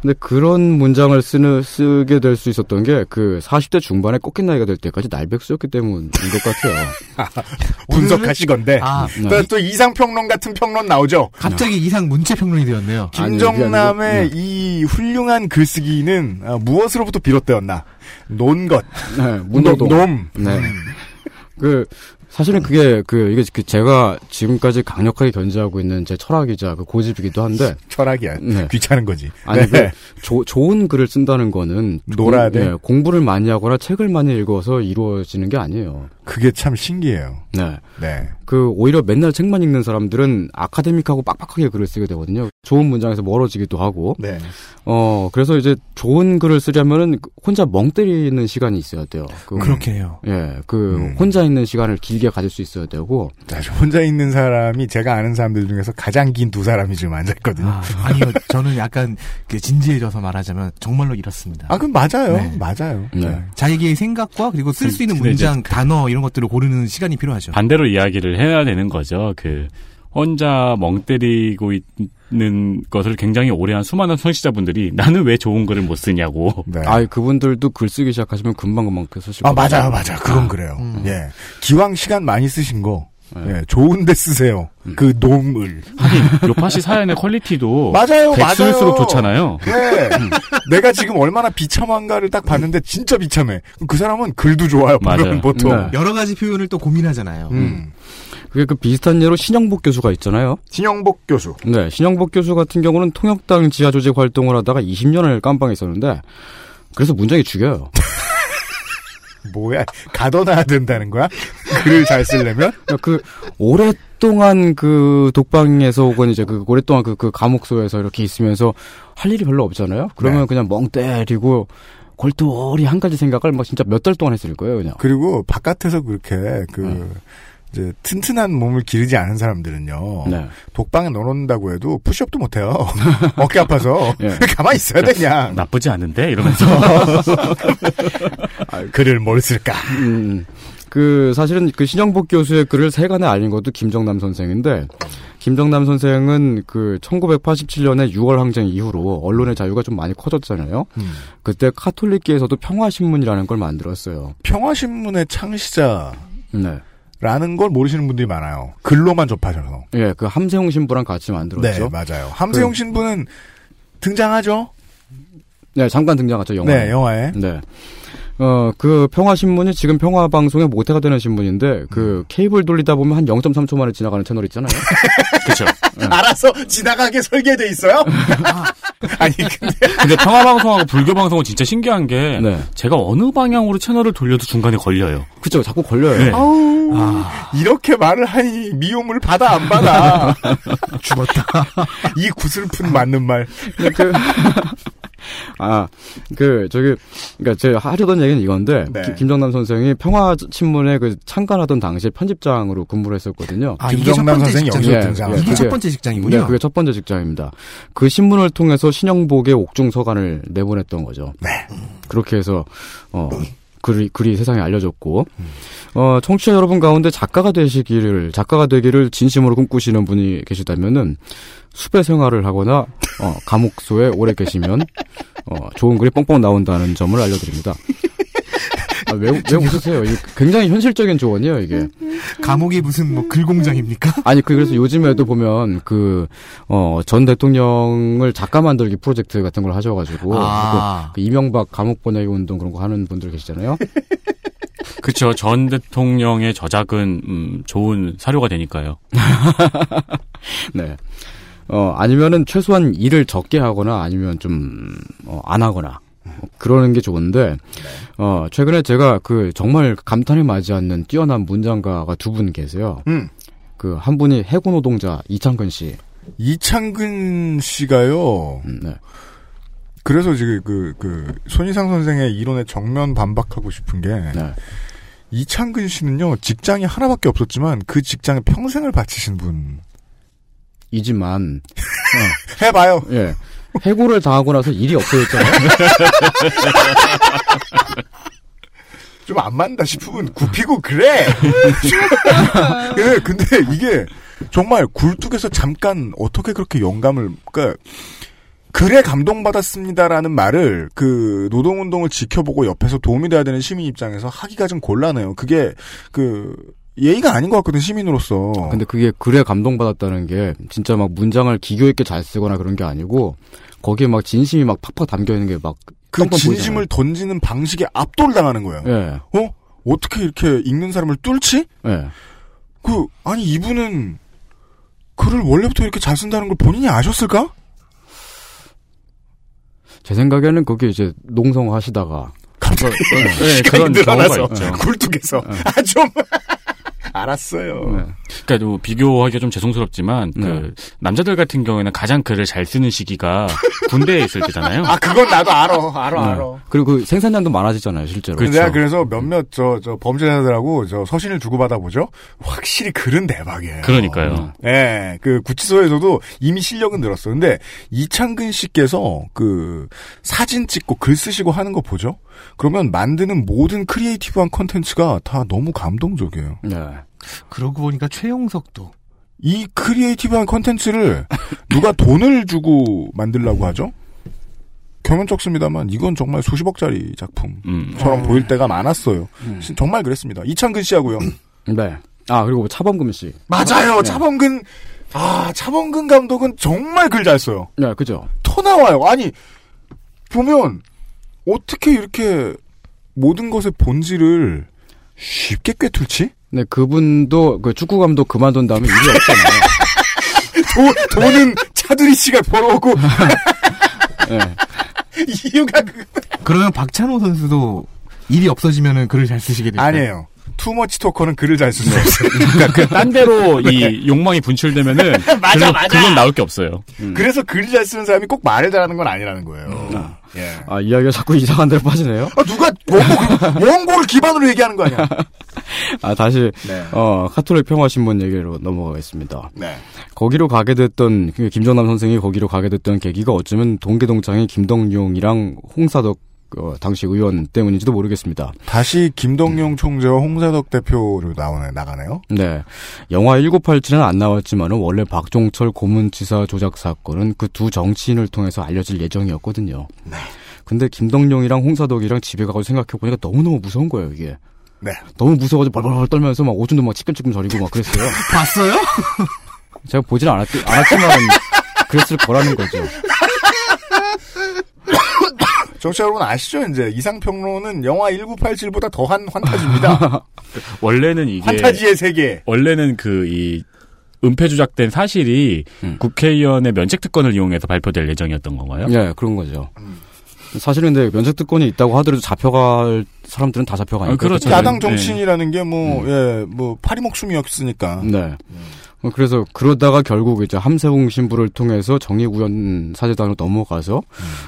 근데 그런 문장을 쓰는 쓰게 될 수 있었던 게 그 40대 중반에 꺾인 나이가 될 때까지 날백수였기 때문인 것 같아요. 분석하시건데 아, 네. 또, 또 이상평론 같은 평론 나오죠. 갑자기 이상 문체 평론이 되었네요. 아니, 그게 김정남의 아니고, 이 훌륭한 글쓰기는 아, 무엇으로부터 비롯되었나? 논 것, 네, 문노동. 놈. 네. 그 사실은 그게 그 이게 그 제가 지금까지 강력하게 견지하고 있는 제 철학이자 그 고집이기도 한데 철학이야. 네. 귀찮은 거지. 아니 네. 그 조- 좋은 글을 쓴다는 거는 놀아야 돼? 예, 공부를 많이 하거나 책을 많이 읽어서 이루어지는 게 아니에요. 그게 참 신기해요. 네. 네. 그 오히려 맨날 책만 읽는 사람들은 아카데믹하고 빡빡하게 글을 쓰게 되거든요. 좋은 문장에서 멀어지기도 하고. 네. 어, 그래서 이제 좋은 글을 쓰려면은 혼자 멍 때리는 시간이 있어야 돼요. 그, 그렇게 해요. 예, 그 음. 혼자 있는 시간을 길게 가질 수 있어야 되고. 자, 저 혼자 있는 사람이 제가 아는 사람들 중에서 가장 긴 두 사람이 지금 앉아 있거든요. 아, 아니요, 저는 약간 그 진지해져서 말하자면 정말로 이렇습니다. 아, 그럼 맞아요. 네. 맞아요. 네. 자기의 생각과 그리고 쓸 수 있는 문장, 단어 이런 것들을 고르는 시간이 필요하죠. 반대로 이야기를 해야 되는 거죠. 그 혼자 멍 때리고 있는 것을 굉장히 오래 한 수많은 청취자분들이 나는 왜 좋은 글을 못 쓰냐고. 네. 아, 그분들도 글 쓰기 시작하시면 금방금방 쓰실 아, 거예요. 맞아요, 맞아요. 그건 그래요. 음. 예. 기왕 시간 많이 쓰신 거, 네. 예, 좋은데 쓰세요. 그 놈을. 하긴 요파 씨 사연의 quality도 맞아요, 맞아요. 좋잖아요. 네. 내가 지금 얼마나 비참한가를 딱 봤는데 진짜 비참해. 그 사람은 글도 좋아요. 보면 맞아요. 보통. 네. 여러 가지 표현을 또 고민하잖아요. 음. 그게 그 비슷한 예로 신영복 교수가 있잖아요. 신영복 교수. 네, 신영복 교수 같은 경우는 통역당 지하 조직 활동을 하다가 20년을 깜빵에 있었는데 그래서 문장이 죽여요. 뭐야, 가둬놔야 된다는 거야? 글을 잘 쓰려면? 그 오랫동안 그 독방에서 혹은 이제 그 오랫동안 그, 그 감옥소에서 이렇게 있으면서 할 일이 별로 없잖아요. 그러면 네. 그냥 멍 때리고 골똘히 한 가지 생각을 막 진짜 몇 달 동안 했을 거예요, 그냥. 그리고 바깥에서 그렇게 그, 음. 이제 튼튼한 몸을 기르지 않은 사람들은요. 네. 독방에 넣어놓는다고 해도 푸시업도 못해요. 어깨 아파서. 예. 가만히 있어야 돼, 그냥. 나쁘지 않은데 이러면서 아, 글을 뭘 쓸까? 음, 그 사실은 그 신영복 교수의 글을 세간에 알린 것도 김정남 선생인데 김정남 선생은 그 1987년에 6월 항쟁 이후로 언론의 자유가 좀 많이 커졌잖아요. 음. 그때 카톨릭계에서도 평화신문이라는 걸 만들었어요. 평화신문의 창시자. 네. 라는 걸 모르시는 분들이 많아요. 글로만 접하셔서. 예, 그 함세웅 신부랑 같이 만들었죠. 네, 맞아요. 함세용 그- 신부는 등장하죠? 네, 잠깐 등장하죠, 영화에. 네, 영화에. 네. 어, 그 평화신문이 지금 평화방송의 모태가 되는 신문인데, 그 음. 케이블 돌리다 보면 한 0.3초 만에 지나가는 채널 있잖아요. 그렇죠. 알아서 지나가게 설계돼 있어요? 아니, 근데. 근데 평화방송하고 불교방송은 진짜 신기한 게 네. 제가 어느 방향으로 채널을 돌려도 중간에 걸려요. 그쵸, 자꾸 걸려요. 네. 아우, 아. 이렇게 말을 하니 미움을 받아 안 받아. 죽었다. 이 구슬픈 맞는 말. 그, 아, 그, 저기, 그니까 제가 하려던 얘기는 이건데, 네. 기- 김정남 선생이 평화신문에 그 창간하던 당시에 편집장으로 근무를 했었거든요. 아, 김정남 선생이. 여기서 예, 등장. 예. 이게 그게- 첫 번째 직장이군요. 네, 그게 첫 번째 직장입니다. 그 신문을 통해서 신영복의 옥중 서간을 내보냈던 거죠. 네. 그렇게 해서 어 글이 글이 세상에 알려졌고 음. 어 청취자 여러분 가운데 작가가 되시기를 작가가 되기를 진심으로 꿈꾸시는 분이 계시다면은 숲의 생활을 하거나 어 감옥소에 오래 계시면 어 좋은 글이 뻥뻥 나온다는 점을 알려드립니다. 아, 왜, 왜 웃으세요? 이게 굉장히 현실적인 조언이에요, 이게. 감옥이 무슨 뭐 글공장입니까? 아니, 그, 그래서 요즘에도 보면, 그, 어, 전 대통령을 작가 만들기 프로젝트 같은 걸 하셔가지고, 아. 그, 그 이명박 감옥 보내기 운동 그런 거 하는 분들 계시잖아요. 그렇죠. 전 대통령의 저작은 음, 좋은 사료가 되니까요. 네. 어, 아니면은 최소한 일을 적게 하거나 아니면 좀, 어, 안 하거나. 뭐 그러는 게 좋은데, 어, 최근에 제가 그 정말 감탄을 맞지 않는 뛰어난 문장가가 두 분 계세요. 음. 그 한 분이 해군 노동자 이창근 씨. 이창근 씨가요. 음, 네. 그래서 지금 그, 그, 손희상 선생의 이론에 정면 반박하고 싶은 게, 네. 이창근 씨는요, 직장이 하나밖에 없었지만, 그 직장에 평생을 바치신 분. 이지만, 해봐요. 예. 해고를 당하고 나서 일이 없어졌잖아요. 좀 안 맞는다 싶으면 굽히고 그래. 예, 근데 이게 정말 굴뚝에서 잠깐 어떻게 그렇게 영감을 그러니까 그래 감동받았습니다라는 말을 그 노동운동을 지켜보고 옆에서 도움이 돼야 되는 시민 입장에서 하기가 좀 곤란해요. 그게 그 예의가 아닌 것 같거든 시민으로서. 근데 그게 글에 감동받았다는 게 진짜 막 문장을 기교 있게 잘 쓰거나 그런 게 아니고 거기에 막 진심이 막 팍팍 담겨 있는 게 막 그 진심을 던지는 방식에 압도를 당하는 거예요. 예. 어? 어떻게 이렇게 읽는 사람을 뚫지? 예. 그 아니 이분은 글을 원래부터 이렇게 잘 쓴다는 걸 본인이 아셨을까? 제 생각에는 그게 이제 농성 하시다가 갑자기 네, 시간이 그런 경우가 있죠. 굴뚝에서 네. 아좀 알았어요. 네. 그러니까 또 비교하기가 좀 죄송스럽지만 네. 그 남자들 같은 경우에는 가장 글을 잘 쓰는 시기가 군대에 있을 때잖아요. 아 그건 나도 알아 알아 네. 알아. 그리고 그 생산량도 많아지잖아요, 실제로. 근데 내가 그래서 몇몇 저, 저 범죄자들하고 저 서신을 주고받아 보죠. 확실히 글은 대박이에요. 그러니까요. 예, 그 구치소에서도 이미 실력은 늘었어. 근데 이창근 씨께서 그 사진 찍고 글 쓰시고 하는 거 보죠? 그러면 만드는 모든 creative한 컨텐츠가 다 너무 감동적이에요. 네. 그러고 보니까 최용석도 이 creative한 컨텐츠를 누가 돈을 주고 만들라고 하죠? 겸연쩍습니다만 이건 정말 수십억짜리 작품처럼 보일 때가 많았어요. 정말 그랬습니다. 이창근 씨하고요. 네. 아, 그리고 차범금 씨. 맞아요. 네. 차범근 아 차범근 감독은 정말 글 잘 써요. 네, 그죠. 토 나와요. 아니 보면 어떻게 이렇게 모든 것의 본질을 쉽게 꿰뚫지? 네, 그분도 그 축구 감독 그만둔 다음에 일이 없잖아요. 도, 돈은 차두리 씨가 벌어오고 네. 이유가 그 그러면 박찬호 선수도 일이 없어지면은 글을 잘 쓰시게 될까요? 아니에요. too much talker는 글을 잘쓸수 없어요. 그러니까 그딴 데로 이 욕망이 분출되면은 맞아, 맞아. 글은 나올 게 없어요. 그래서 글을 잘 쓰는 사람이 꼭 말을 잘하는 건 아니라는 거예요. 예. 아, 이야기가 자꾸 이상한 데로 빠지네요. 아, 누가 원고, 원고를 기반으로 얘기하는 거 아니야? 아, 다시, 네. 어, 카톨릭 평화 신문 얘기로 넘어가겠습니다. 네. 거기로 가게 됐던, 그 김정남 선생이 거기로 가게 됐던 계기가 어쩌면 동기동창인 김덕룡이랑 홍사덕, 어, 당시 의원 때문인지도 모르겠습니다. 다시 김동용 총재와 홍사덕 대표로 나오네, 나가네요. 네. 영화 1987은 안 나왔지만은 원래 박종철 고문치사 조작 사건은 그 두 정치인을 통해서 알려질 예정이었거든요. 네. 근데 김동용이랑 홍사덕이랑 집에 가서 생각해 보니까 너무 너무 무서운 거예요, 이게. 네. 너무 무서워가지고 벌벌 떨면서 막 오줌도 막 찌끔찌끔 저리고 막 그랬어요. 봤어요? 제가 보진 않았, 않았지만 그랬을 거라는 거죠. 정치 여러분 아시죠? 이제 이상평론은 영화 1987보다 더한 환타지입니다. 원래는 이게 환타지의 세계. 원래는 그 이 은폐 조작된 사실이 음. 국회의원의 면책 특권을 이용해서 발표될 예정이었던 건가요? 네, 그런 거죠. 사실은 근데 면책 특권이 있다고 하더라도 잡혀갈 사람들은 다 잡혀가니까. 아, 그렇죠. 야당 네. 정치인이라는 게 뭐, 예, 뭐, 파리목숨이었으니까. 네. 어, 그래서 그러다가 결국 이제 함세웅 신부를 통해서 정의구현 사제단으로 넘어가서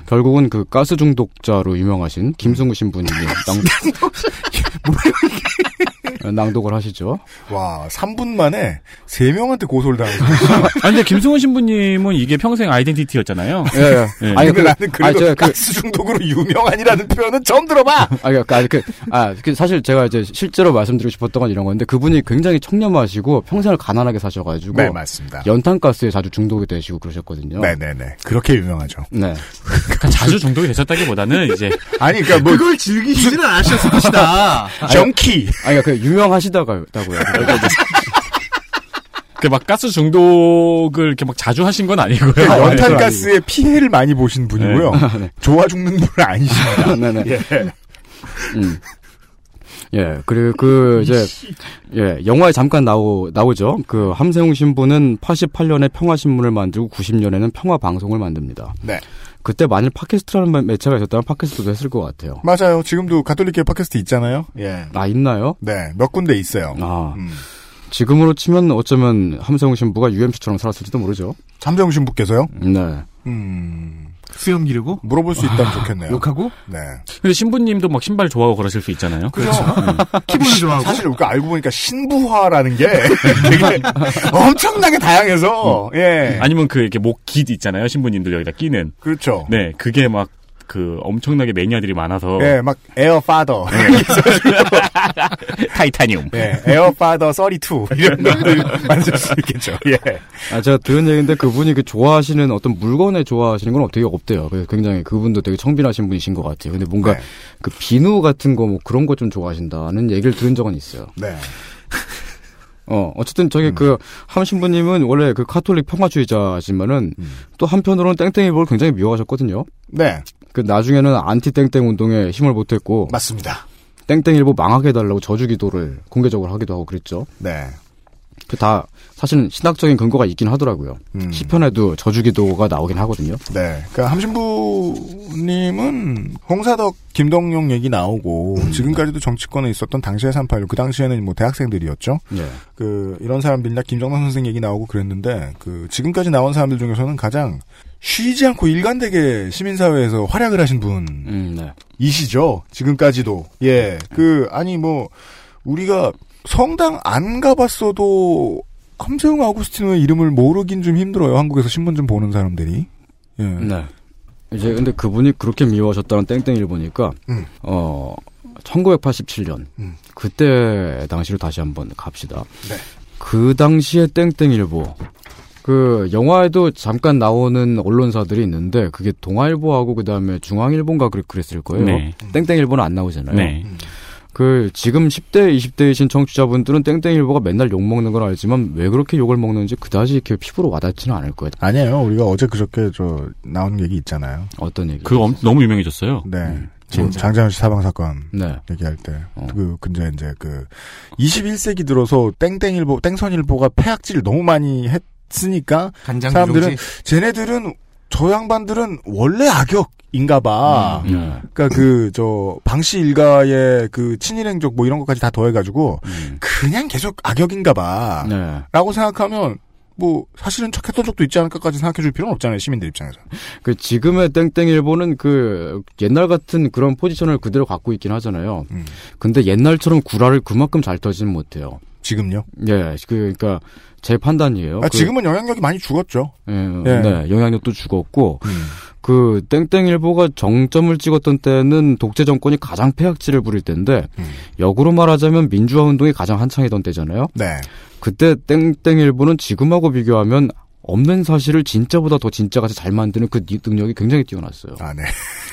결국은 그 가스 중독자로 유명하신 김승우 신부님이 낭, 낭독을 하시죠. 와, 3분 만에 3명한테 고소를 당했어요. 아 근데 김승훈 신부님은 이게 평생 아이덴티티였잖아요. 예, 예. 네. 아니, 근데 그, 나는 그래도 아니, 제가 그, 가스 중독으로 유명한이라는 표현은 처음 들어봐! 아, 그, 아니, 그, 아, 그, 사실 제가 이제 실제로 말씀드리고 싶었던 건 이런 건데, 그분이 굉장히 청렴하시고 평생을 가난하게 사셔가지고. 네, 맞습니다. 연탄가스에 자주 중독이 되시고 그러셨거든요. 네네네. 그렇게 유명하죠. 네. 그러니까 자주 중독이 되셨다기보다는 이제 아니, 그니까 뭐, 그걸 즐기시지는 않으셨을 것이다. 정키! 아니, 그, 유명하시다고요. 그막 가스 중독을 이렇게 막 자주 하신 건 아니고요. 그 연탄 가스의 피해를 많이 보신 분이고요. 네. 좋아 죽는 분 아니십니다. 네네. 예. 음. 예, 그리고 그, 이제, 예, 영화에 잠깐 나오, 나오죠. 그, 함세웅 신부는 88년에 평화 신문을 만들고 90년에는 평화 방송을 만듭니다. 네. 그때 만일 팟캐스트라는 매- 매체가 있었다면 팟캐스트도 했을 것 같아요. 맞아요. 지금도 가톨릭계 팟캐스트 있잖아요. 예. 아, 있나요? 네, 몇 군데 있어요. 아, 음. 지금으로 치면 어쩌면 함세웅 신부가 UMC처럼 살았을지도 모르죠. 참병신 분께서요? 네. 음. 수염 기르고 물어볼 수 있다면 좋겠네요. 욕하고 네. 근데 신부님도 막 신발 좋아하고 그러실 수 있잖아요. 그렇죠. 키보드 좋아하고 사실 그 알고 보니까 신부화라는 게 되게 엄청나게 다양해서 예. 아니면 그 이렇게 목 깃 있잖아요. 신부님들 여기다 끼는. 그렇죠. 네, 그게 막 그 엄청나게 매니아들이 많아서 예, 막 Air Father, 타이타늄. 예, Air Father 32 이런 것들 만들 수 있겠죠. 예. 아, 제가 들은 얘기인데 그분이 그 좋아하시는 어떤 물건에 좋아하시는 건 어떻게 없대요. 그래서 굉장히 그분도 되게 청빈하신 분이신 것 같아요. 근데 뭔가 네. 그 비누 같은 거 뭐 그런 거 좀 좋아하신다는 얘기를 들은 적은 있어요. 네. 어, 어쨌든 저기 그 함신부님은 원래 그 카톨릭 평화주의자지만은 또 한편으로는 땡땡일보를 굉장히 미워하셨거든요. 네. 그 나중에는 안티 땡땡 운동에 힘을 보탰고 맞습니다. 땡땡 일보 망하게 해달라고 저주기도를 공개적으로 하기도 하고 그랬죠. 네. 그 다 사실은 신학적인 근거가 있긴 하더라고요. 시편에도 저주기도가 나오긴 하거든요. 네. 그러니까 함신부님은 홍사덕, 김덕룡 얘기 나오고 지금까지도 정치권에 있었던 당시의 386, 그 당시에는 뭐 대학생들이었죠. 예. 그 이런 사람들이나 김정남 선생 얘기 나오고 그랬는데 그 지금까지 나온 사람들 중에서는 가장 쉬지 않고 일관되게 시민사회에서 활약을 하신 음, 네. 분이시죠. 지금까지도. 예. 그 아니 뭐 우리가 성당 안 가봤어도 함세웅 아우구스티노의 이름을 모르긴 좀 힘들어요. 한국에서 신문 좀 보는 사람들이. 예. 네. 이제 근데 그분이 그렇게 미워하셨다는 땡땡이를 보니까 음. 어 1987년 음. 그때 당시로 다시 한번 갑시다. 네. 그 당시에 땡땡일보 그 영화에도 잠깐 나오는 언론사들이 있는데 그게 동아일보하고 그다음에 중앙일보인가 그랬- 그랬을 거예요. 네. 땡땡일보는 안 나오잖아요. 네. 그 지금 10대, 20대이신 청취자분들은 땡땡일보가 맨날 욕 먹는 건 알지만 왜 그렇게 욕을 먹는지 그다지 이렇게 피부로 와닿지는 않을 거예요. 아니에요. 우리가 어제 그저께 저 나온 얘기 있잖아요. 어떤 얘기? 그거 엄- 너무 유명해졌어요. 네. 음. 장자연 씨 사망 사건 네. 얘기할 때. 어. 그 근데 이제 그 21세기 들어서 땡땡일보, 땡선일보가 폐악질을 너무 많이 했 간장 사람들은 부정지. 쟤네들은 저 양반들은 원래 악역인가 봐. 음, 네. 그러니까 그 저 방씨 일가의 그 친일행적 뭐 이런 것까지 다 더해 가지고 음. 그냥 계속 악역인가 봐. 네. 라고 생각하면 뭐 사실은 착했던 적도 있지 않을까까지 생각해 줄 필요는 없잖아요 시민들 입장에서. 그 지금의 땡땡일보는 그 옛날 같은 그런 포지션을 그대로 갖고 있긴 하잖아요. 음. 근데 옛날처럼 구라를 그만큼 잘 터지는 못해요. 지금요? 예, 그, 그니까, 제 판단이에요. 아, 그- 지금은 영향력이 많이 죽었죠. 예, 예. 네, 영향력도 죽었고, 음. 그, 땡땡일보가 정점을 찍었던 때는 독재 정권이 가장 폐악질을 부릴 때인데, 음. 역으로 말하자면 민주화 운동이 가장 한창이던 때잖아요. 네. 그때 땡땡일보는 지금하고 비교하면 없는 사실을 진짜보다 더 진짜같이 잘 만드는 그 니- 능력이 굉장히 뛰어났어요. 아, 네.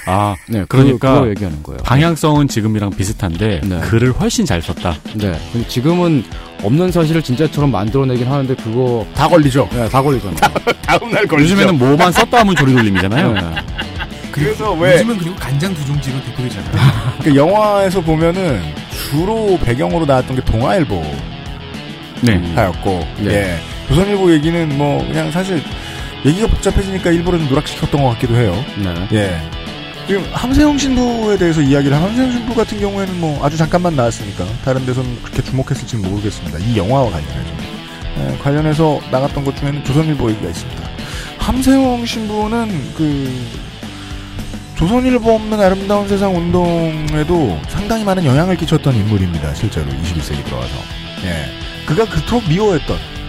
아, 네, 그러니까 그거 얘기하는 거예요. 방향성은 지금이랑 비슷한데 네. 글을 훨씬 잘 썼다. 네. 근데 지금은 없는 사실을 진짜처럼 만들어내긴 하는데 그거 다 걸리죠. 네, 다 걸리잖아요. 다음 날 걸리죠. 요즘에는 뭐만 썼다 하면 조리 돌림이잖아요. 네. 그래서 왜 요즘은 그리고 간장 두 종지로 대표되잖아요. 그 영화에서 보면은 주로 배경으로 나왔던 게 동아일보 네. 하였고, 네. 예. 조선일보 얘기는 뭐 그냥 사실 얘기가 복잡해지니까 일부러 좀 누락시켰던 것 같기도 해요. 네. 예. 지금 함세영 신부에 대해서 이야기를 함세영 신부 같은 경우에는 뭐 아주 잠깐만 나왔으니까 다른 데서는 그렇게 주목했을지는 모르겠습니다. 이 영화와 관련해서 예, 관련해서 나갔던 것 중에는 조선일보 얘기가 있습니다. 함세영 신부는 그 조선일보 없는 아름다운 세상 운동에도 상당히 많은 영향을 끼쳤던 인물입니다. 실제로 21세기 들어와서 예, 그가 그토록 미워했던 예,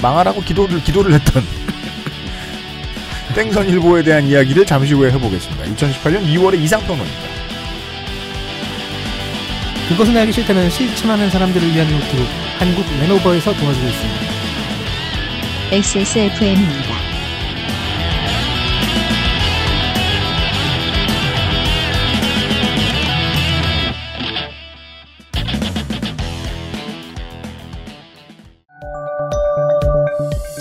망하라고 기도를 기도를 했던 땡선일보에 대한 이야기를 잠시 후에 해보겠습니다. 2018년 2월의 이상평론입니다. 그것은 알기 싫다는 실천하는 사람들을 위한 노트북 한국 Lenovo에서 도와주고 있습니다. XSFM입니다.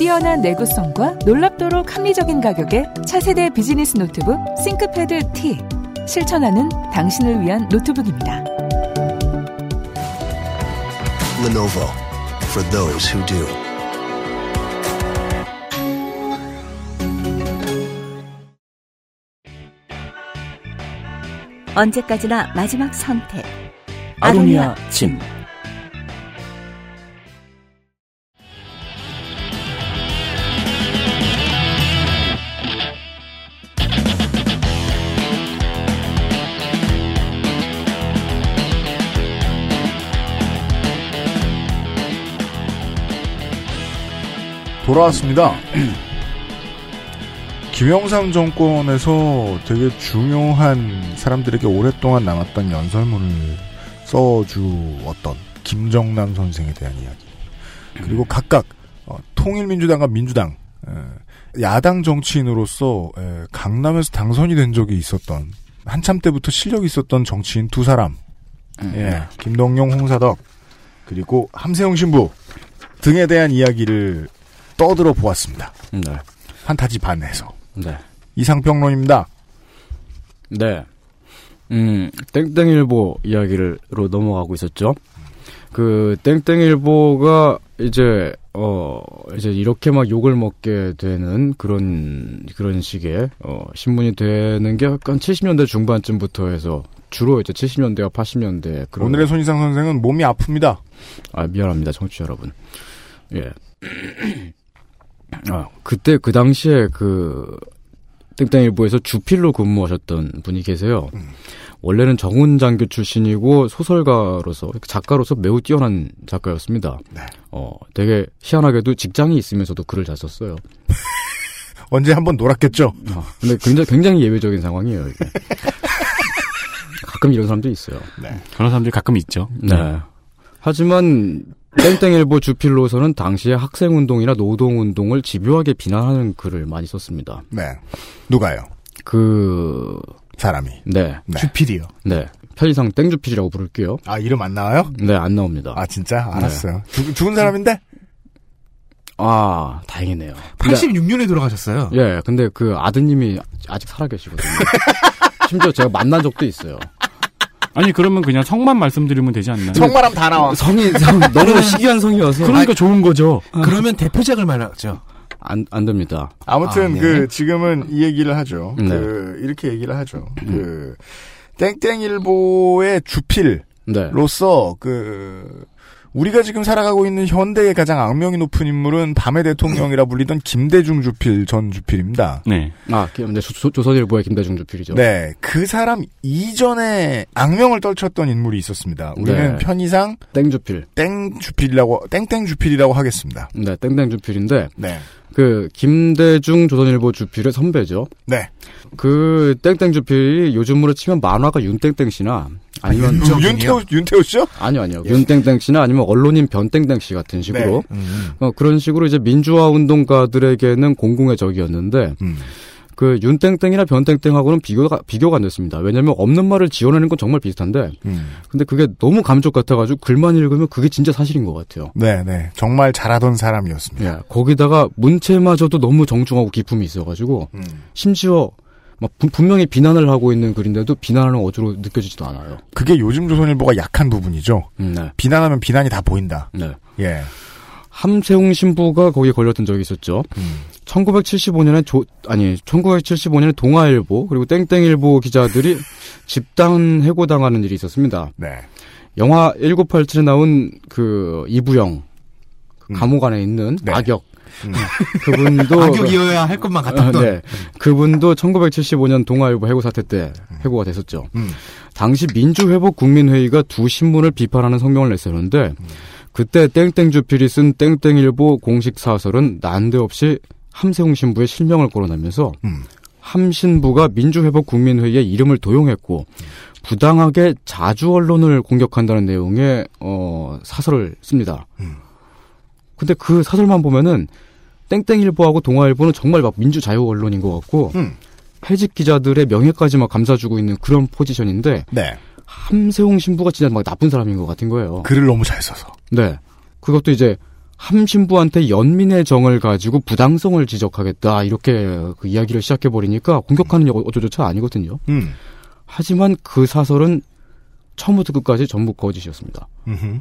뛰어난 내구성과 놀랍도록 합리적인 가격의 차세대 비즈니스 노트북 ThinkPad T. 실천하는 당신을 위한 노트북입니다. Lenovo for those who do. 언제까지나 마지막 선택. 아로니아 진. 돌아왔습니다. 김영삼 정권에서 되게 중요한 사람들에게 오랫동안 남았던 연설문을 써주었던 김정남 선생에 대한 이야기. 그리고 각각 어, 통일민주당과 민주당 에, 야당 정치인으로서 에, 강남에서 당선이 된 적이 있었던 한참 때부터 실력이 있었던 정치인 두 사람. 예, 김동용, 홍사덕 그리고 함세영 신부 등에 대한 이야기를 떠들어 보았습니다. 네. 판타지 반에서. 네. 이상평론입니다. 네. 음, 땡땡일보 이야기로 넘어가고 있었죠. 그, 땡땡일보가 이제 어 이제 이렇게 막 욕을 먹게 되는 그런 그런 식의 어 신문이 되는 게 약간 70년대 중반쯤부터 해서 주로 이제 70년대와 80년대 그런 오늘의 손희상 선생은 몸이 아픕니다. 아 미안합니다 청취자 여러분. 예. 아 그때 그 당시에 그 땡땡일보에서 주필로 근무하셨던 분이 계세요. 원래는 정훈 장교 출신이고 소설가로서 작가로서 매우 뛰어난 작가였습니다. 어 되게 희한하게도 직장이 있으면서도 글을 잘 썼어요. 언제 한번 놀았겠죠. 어, 근데 굉장히 굉장히 예외적인 상황이에요. 이게. 가끔 이런 사람도 있어요. 그런 사람들이 가끔 있죠. 네. 하지만 땡땡일보 주필로서는 당시에 학생운동이나 노동운동을 집요하게 비난하는 글을 많이 썼습니다. 네. 누가요? 그 사람이. 네. 주필이요. 네. 편의상 땡주필이라고 부를게요. 아 이름 안 나와요? 네, 안 나옵니다. 아 진짜 알았어요. 죽, 죽은 사람인데? 아, 다행이네요. 86년에 돌아가셨어요. 예, 근데 그 아드님이 아직 살아계시거든요. 심지어 제가 만난 적도 있어요. 아니 그러면 그냥 성만 말씀드리면 되지 않나요? 성말하면 다 나와. 성이 성, 너무 희귀한 성이어서 그러니까 좋은 거죠. 그러면 대표작을 말하죠. 안, 안 됩니다. 아무튼 아, 네. 그 지금은 이 얘기를 하죠. 네. 그 이렇게 얘기를 하죠. 그 땡땡일보의 주필로서 네. 그 우리가 지금 살아가고 있는 현대의 가장 악명이 높은 인물은 밤의 대통령이라 불리던 김대중 주필 전 주필입니다. 네. 아, 기- 네, 조, 조선일보의 김대중 주필이죠. 네, 그 사람 이전에 악명을 떨쳤던 인물이 있었습니다. 우리는 네. 편의상 땡주필. 땡주필이라고 땡땡 주필이라고 하겠습니다. 네, 땡땡 주필인데 네, 그 김대중 조선일보 주필의 선배죠. 네. 그 땡땡 주필이 요즘으로 치면 만화가 윤땡땡 씨나 아니면 윤태호 윤태호 씨요? 아니요, 아니요. 윤땡땡 씨나 아니면 언론인 변땡땡 씨 같은 식으로 네. 어, 그런 식으로 이제 민주화 운동가들에게는 공공의 적이었는데 음. 그 윤땡땡이나 변땡땡하고는 비교가 비교가 안 됐습니다. 왜냐하면 없는 말을 지어내는 건 정말 비슷한데 음. 근데 그게 너무 감쪽 같아가지고 글만 읽으면 그게 진짜 사실인 것 같아요. 네, 네. 정말 잘하던 사람이었습니다. 예, 거기다가 문체마저도 너무 정중하고 기품이 있어가지고 음. 심지어 막 분- 분명히 비난을 하고 있는 글인데도 비난하는 어조로 느껴지지도 않아요. 그게 요즘 조선일보가 약한 부분이죠. 음, 네. 비난하면 비난이 다 보인다. 네. 예. 함세웅 신부가 거기에 걸렸던 적이 있었죠. 음. 1975년에 조, 아니, 1975년에 동아일보, 그리고 땡땡일보 기자들이 집단 해고당하는 일이 있었습니다. 네. 영화 1987에 나온 그 이부영, 음. 감옥 안에 있는 네. 악역. 음. 그분도. 악역이어야 할 것만 같았던. 아, 네. 그분도 1975년 동아일보 해고 사태 때 해고가 됐었죠. 음. 당시 민주회복 국민회의가 두 신문을 비판하는 성명을 냈었는데 그때 땡땡주필이 쓴 땡땡일보 공식 사설은 난데없이 함세웅 신부의 실명을 거론하면서 음. 함 신부가 민주회복 국민회의의 이름을 도용했고 부당하게 자주 언론을 공격한다는 내용의 어, 사설을 씁니다. 음. 근데 그 사설만 보면은 땡땡일보하고 동아일보는 정말 막 민주자유 언론인 것 같고 음. 해직 기자들의 명예까지 막 감싸주고 있는 그런 포지션인데 네. 함세웅 신부가 진짜 막 나쁜 사람인 것 같은 거예요. 글을 너무 잘 써서. 네. 그것도 이제 함 신부한테 연민의 정을 가지고 부당성을 지적하겠다 이렇게 그 이야기를 시작해 버리니까 공격하는 어- 어조조차 아니거든요. 음. 하지만 그 사설은 처음부터 끝까지 전부 거짓이었습니다. 음흠.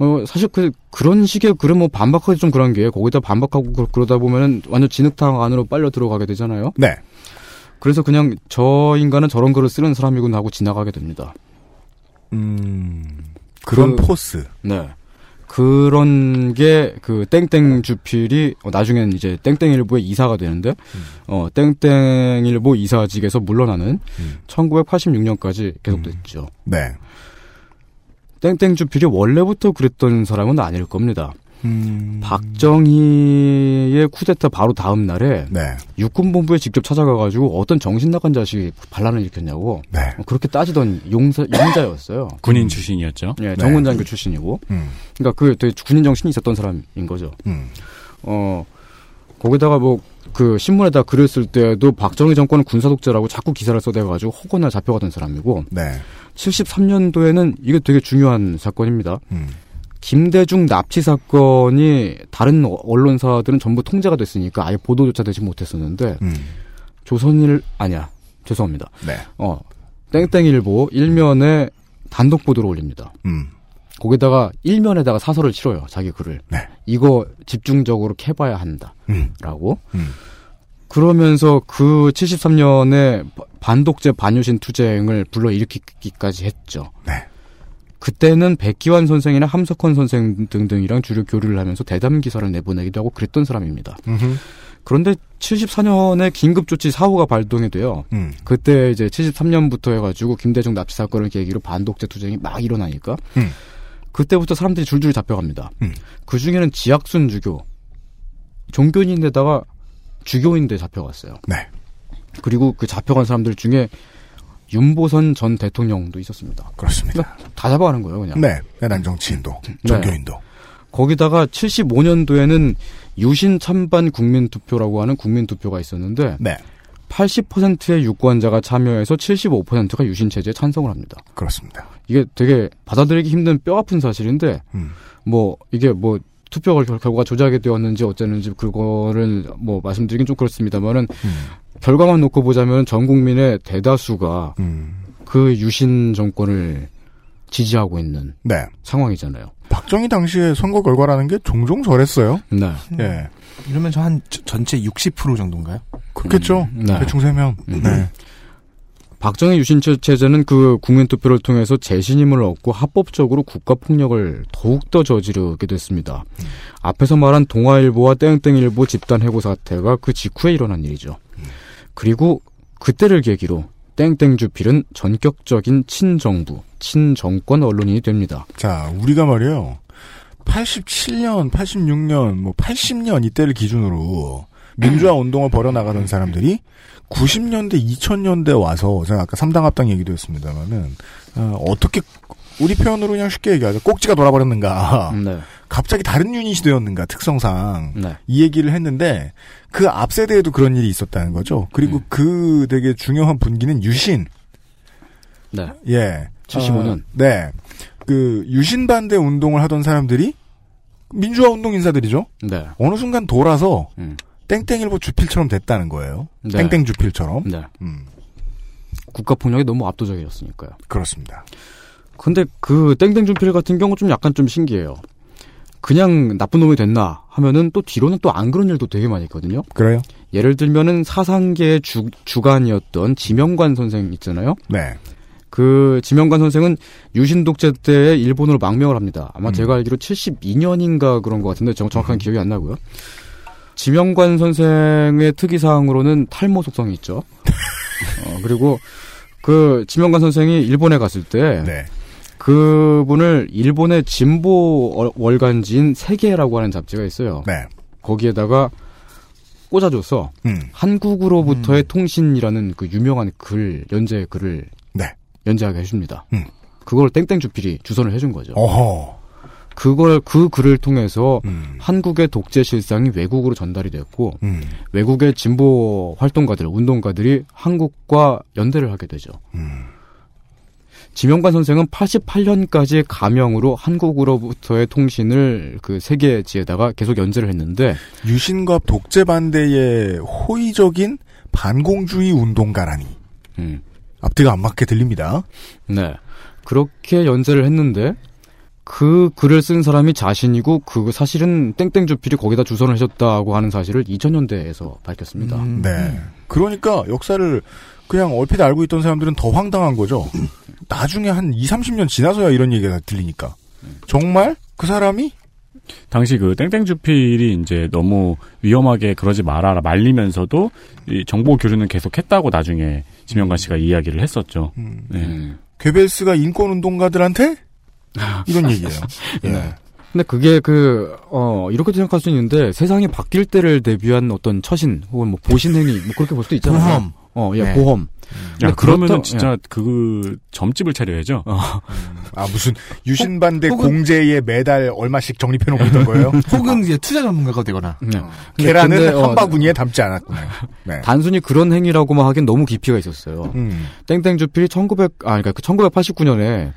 어, 사실 그, 그런 식의 글은 뭐 반박하기 좀 그런 게 거기다 반박하고 그- 그러다 보면은 완전 진흙탕 안으로 빨려 들어가게 되잖아요. 네. 그래서 그냥 저 인간은 저런 글을 쓰는 사람이구나 하고 지나가게 됩니다. 음. 그런 그- 포스. 네. 그런 게 그 땡땡 주필이 어, 나중엔 이제 땡땡일보의 이사가 되는데 어 땡땡일보 이사직에서 물러나는 1986년까지 계속됐죠. 네. 땡땡 주필이 원래부터 그랬던 사람은 아닐 겁니다. 음. 박정희의 쿠데타 바로 다음 날에 네. 육군본부에 직접 찾아가가지고 어떤 정신 나간 자식이 반란을 일으켰냐고 네. 어, 그렇게 따지던 용사 용자였어요. 군인 출신이었죠. 예, 정훈장교 출신이고. 음. 그러니까 그 되게 군인 정신이 있었던 사람인 거죠. 음. 어 거기다가 뭐 그 신문에다 글을 쓸 때도 박정희 정권은 군사 독재라고 자꾸 기사를 써대가지고 허구나 잡혀가던 사람이고. 네. 73년도에는 이게 되게 중요한 사건입니다. 음. 김대중 납치 사건이 다른 어- 언론사들은 전부 통제가 됐으니까 아예 보도조차 되지 못했었는데 음. 조선일 아니야 죄송합니다. 네. 어 땡땡일보 일면에 단독 보도를 올립니다. 음. 거기다가 일면에다가 사설을 치러요. 자기 글을. 네. 이거 집중적으로 캐봐야 한다. 음. 라고. 음. 그러면서 그 73년에 반독재 반유신 투쟁을 불러일으키기까지 했죠. 네. 그때는 백기환 선생이나 함석헌 선생 등등이랑 주로 교류를 하면서 대담 기사를 내보내기도 하고 그랬던 사람입니다. 음흠. 그런데 74년에 긴급조치 사후가 발동이 돼요. 음. 그때 이제 73년부터 해가지고 김대중 납치 사건을 계기로 반독재 투쟁이 막 일어나니까 음. 그때부터 사람들이 줄줄 잡혀갑니다. 음. 그 중에는 지학순 주교 종교인인데다가 주교인데 잡혀갔어요. 네. 그리고 그 잡혀간 사람들 중에 윤보선 전 대통령도 있었습니다. 그렇습니다. 다 잡아가는 거예요, 그냥. 네. 내난 정치인도, 종교인도. 거기다가 75년도에는 유신 찬반 국민투표라고 하는 국민투표가 있었는데 네. 80%의 유권자가 참여해서 75%가 유신 체제에 찬성을 합니다. 그렇습니다. 이게 되게 받아들이기 힘든 뼈 아픈 사실인데 음. 뭐 이게 뭐 투표 결- 결과가 조작이 되었는지 어쨌는지 그거를 뭐 말씀드리긴 좀 그렇습니다만은 음. 결과만 놓고 보자면 전 국민의 대다수가 음. 그 유신 정권을 지지하고 있는 네. 상황이잖아요. 박정희 당시의 선거 결과라는 게 종종 저랬어요. 네. 예. 이러면 저 한 전체 60% 정도인가요? 그렇겠죠. 네. 대충 세면. 네. 박정희 유신 체제는 그 국민 투표를 통해서 재신임을 얻고 합법적으로 국가 폭력을 더욱 더 저지르게 됐습니다. 앞에서 말한 동아일보와 땡땡일보 집단 해고 사태가 그 직후에 일어난 일이죠. 그리고 그때를 계기로 땡땡주필은 전격적인 친정부, 친정권 언론인이 됩니다. 자, 우리가 말이에요. 87년, 86년, 뭐 80년 이때를 기준으로 민주화 운동을 벌여나가던 사람들이 90년대, 2000년대 와서 제가 아까 삼당 합당 얘기도 했습니다만은 어, 떻게 우리 표현으로 그냥 쉽게 얘기하자. 꼭지가 돌아버렸는가. 네. 갑자기 다른 유닛이 되었는가 특성상 네. 이 얘기를 했는데 그 앞 세대에도 그런 일이 있었다는 거죠. 그리고 그 되게 중요한 분기는 유신. 네. 예. 75년. 어, 네. 그 유신 반대 운동을 하던 사람들이 민주화 운동 인사들이죠. 네. 어느 순간 돌아서 음. 땡땡일보 주필처럼 됐다는 거예요. 네. 땡땡 주필처럼. 네. 음. 국가 폭력이 너무 압도적이었으니까요. 그렇습니다. 근데 그 땡땡준필 같은 경우 좀 약간 좀 신기해요. 그냥 나쁜 놈이 됐나 하면은 또 뒤로는 또 안 그런 일도 되게 많이 있거든요. 그래요? 예를 들면은 사상계의 주, 주간이었던 지명관 선생 있잖아요. 네. 그 지명관 선생은 유신 독재 때 일본으로 망명을 합니다. 아마 제가 알기로 72년인가 그런 것 같은데 정- 정확한 기억이 안 나고요. 지명관 선생의 특이 사항으로는 탈모 속성이 있죠. 어, 그리고 그 지명관 선생이 일본에 갔을 때 네. 그분을 일본의 진보 월- 월간지인 세계라고 하는 잡지가 있어요. 네. 거기에다가 꽂아줘서 음. 한국으로부터의 통신이라는 그 유명한 글 연재 글을 네. 연재하게 해줍니다. 음. 그걸 땡땡 주필이 주선을 해준 거죠. 어허. 그걸 그 글을 통해서 음. 한국의 독재 실상이 외국으로 전달이 됐고 음. 외국의 진보 활동가들, 운동가들이 한국과 연대를 하게 되죠. 음. 지명관 선생은 88년까지 가명으로 한국으로부터의 통신을 그 세계지에다가 계속 연재를 했는데 유신과 독재 반대의 호의적인 반공주의 운동가라니. 음. 앞뒤가 안 맞게 들립니다. 네. 그렇게 연재를 했는데 그 글을 쓴 사람이 자신이고 그 사실은 땡땡 주필이 거기다 주선을 해줬다고 하는 사실을 2000년대에서 밝혔습니다. 네. 그러니까 역사를 그냥 얼핏 알고 있던 사람들은 더 황당한 거죠. 나중에 한 2, 30년 지나서야 이런 얘기가 들리니까. 정말 그 사람이 당시 그 땡땡 주필이 이제 너무 위험하게 그러지 말아라 말리면서도 이 정보 교류는 계속했다고 나중에 지명관 씨가 이야기를 했었죠. 네. 괴벨스가 인권 운동가들한테 이런 얘기예요. 예. 네. 근데 그게 그, 어, 이렇게 생각할 수 있는데 세상이 바뀔 때를 대비한 어떤 처신 혹은 뭐 보신행위 뭐 그렇게 볼 수도 있잖아요. 어, 예, 네. 보험. 야, 근데 그러면은 그렇다- 진짜 예. 그 점집을 차려야죠. 아 무슨 유신 반대 공제에 매달 얼마씩 적립해 놓고 있던 거예요? 혹은 이제 투자 전문가가 되거나. 네. 근데- 계란은 근데, 어, 한바구니에 담지 않았구나. 네. 단순히 그런 행위라고만 하기엔 너무 깊이가 있었어요. 음. 땡땡 주필이 1900, 아, 그러니까 그 1989년에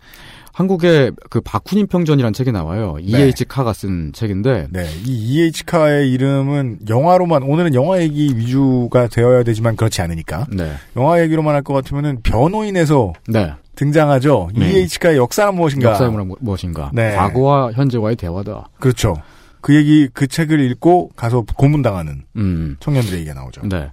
한국의 그 바쿠닌 평전이라는 책이 나와요. E.H. 카가 쓴 책인데. 네, 이 E.H. 카의 이름은 영화로만 오늘은 영화 얘기 위주가 되어야 되지만 그렇지 않으니까 네. 영화 얘기로만 할 것 같으면은 변호인에서 네. 등장하죠. 네. EH가의 역사는 무엇인가? 역사는 무엇인가? 네. 과거와 현재와의 대화다. 그렇죠. 그 얘기 그 책을 읽고 가서 고문당하는 음. 청년들의 얘기가 나오죠. 네.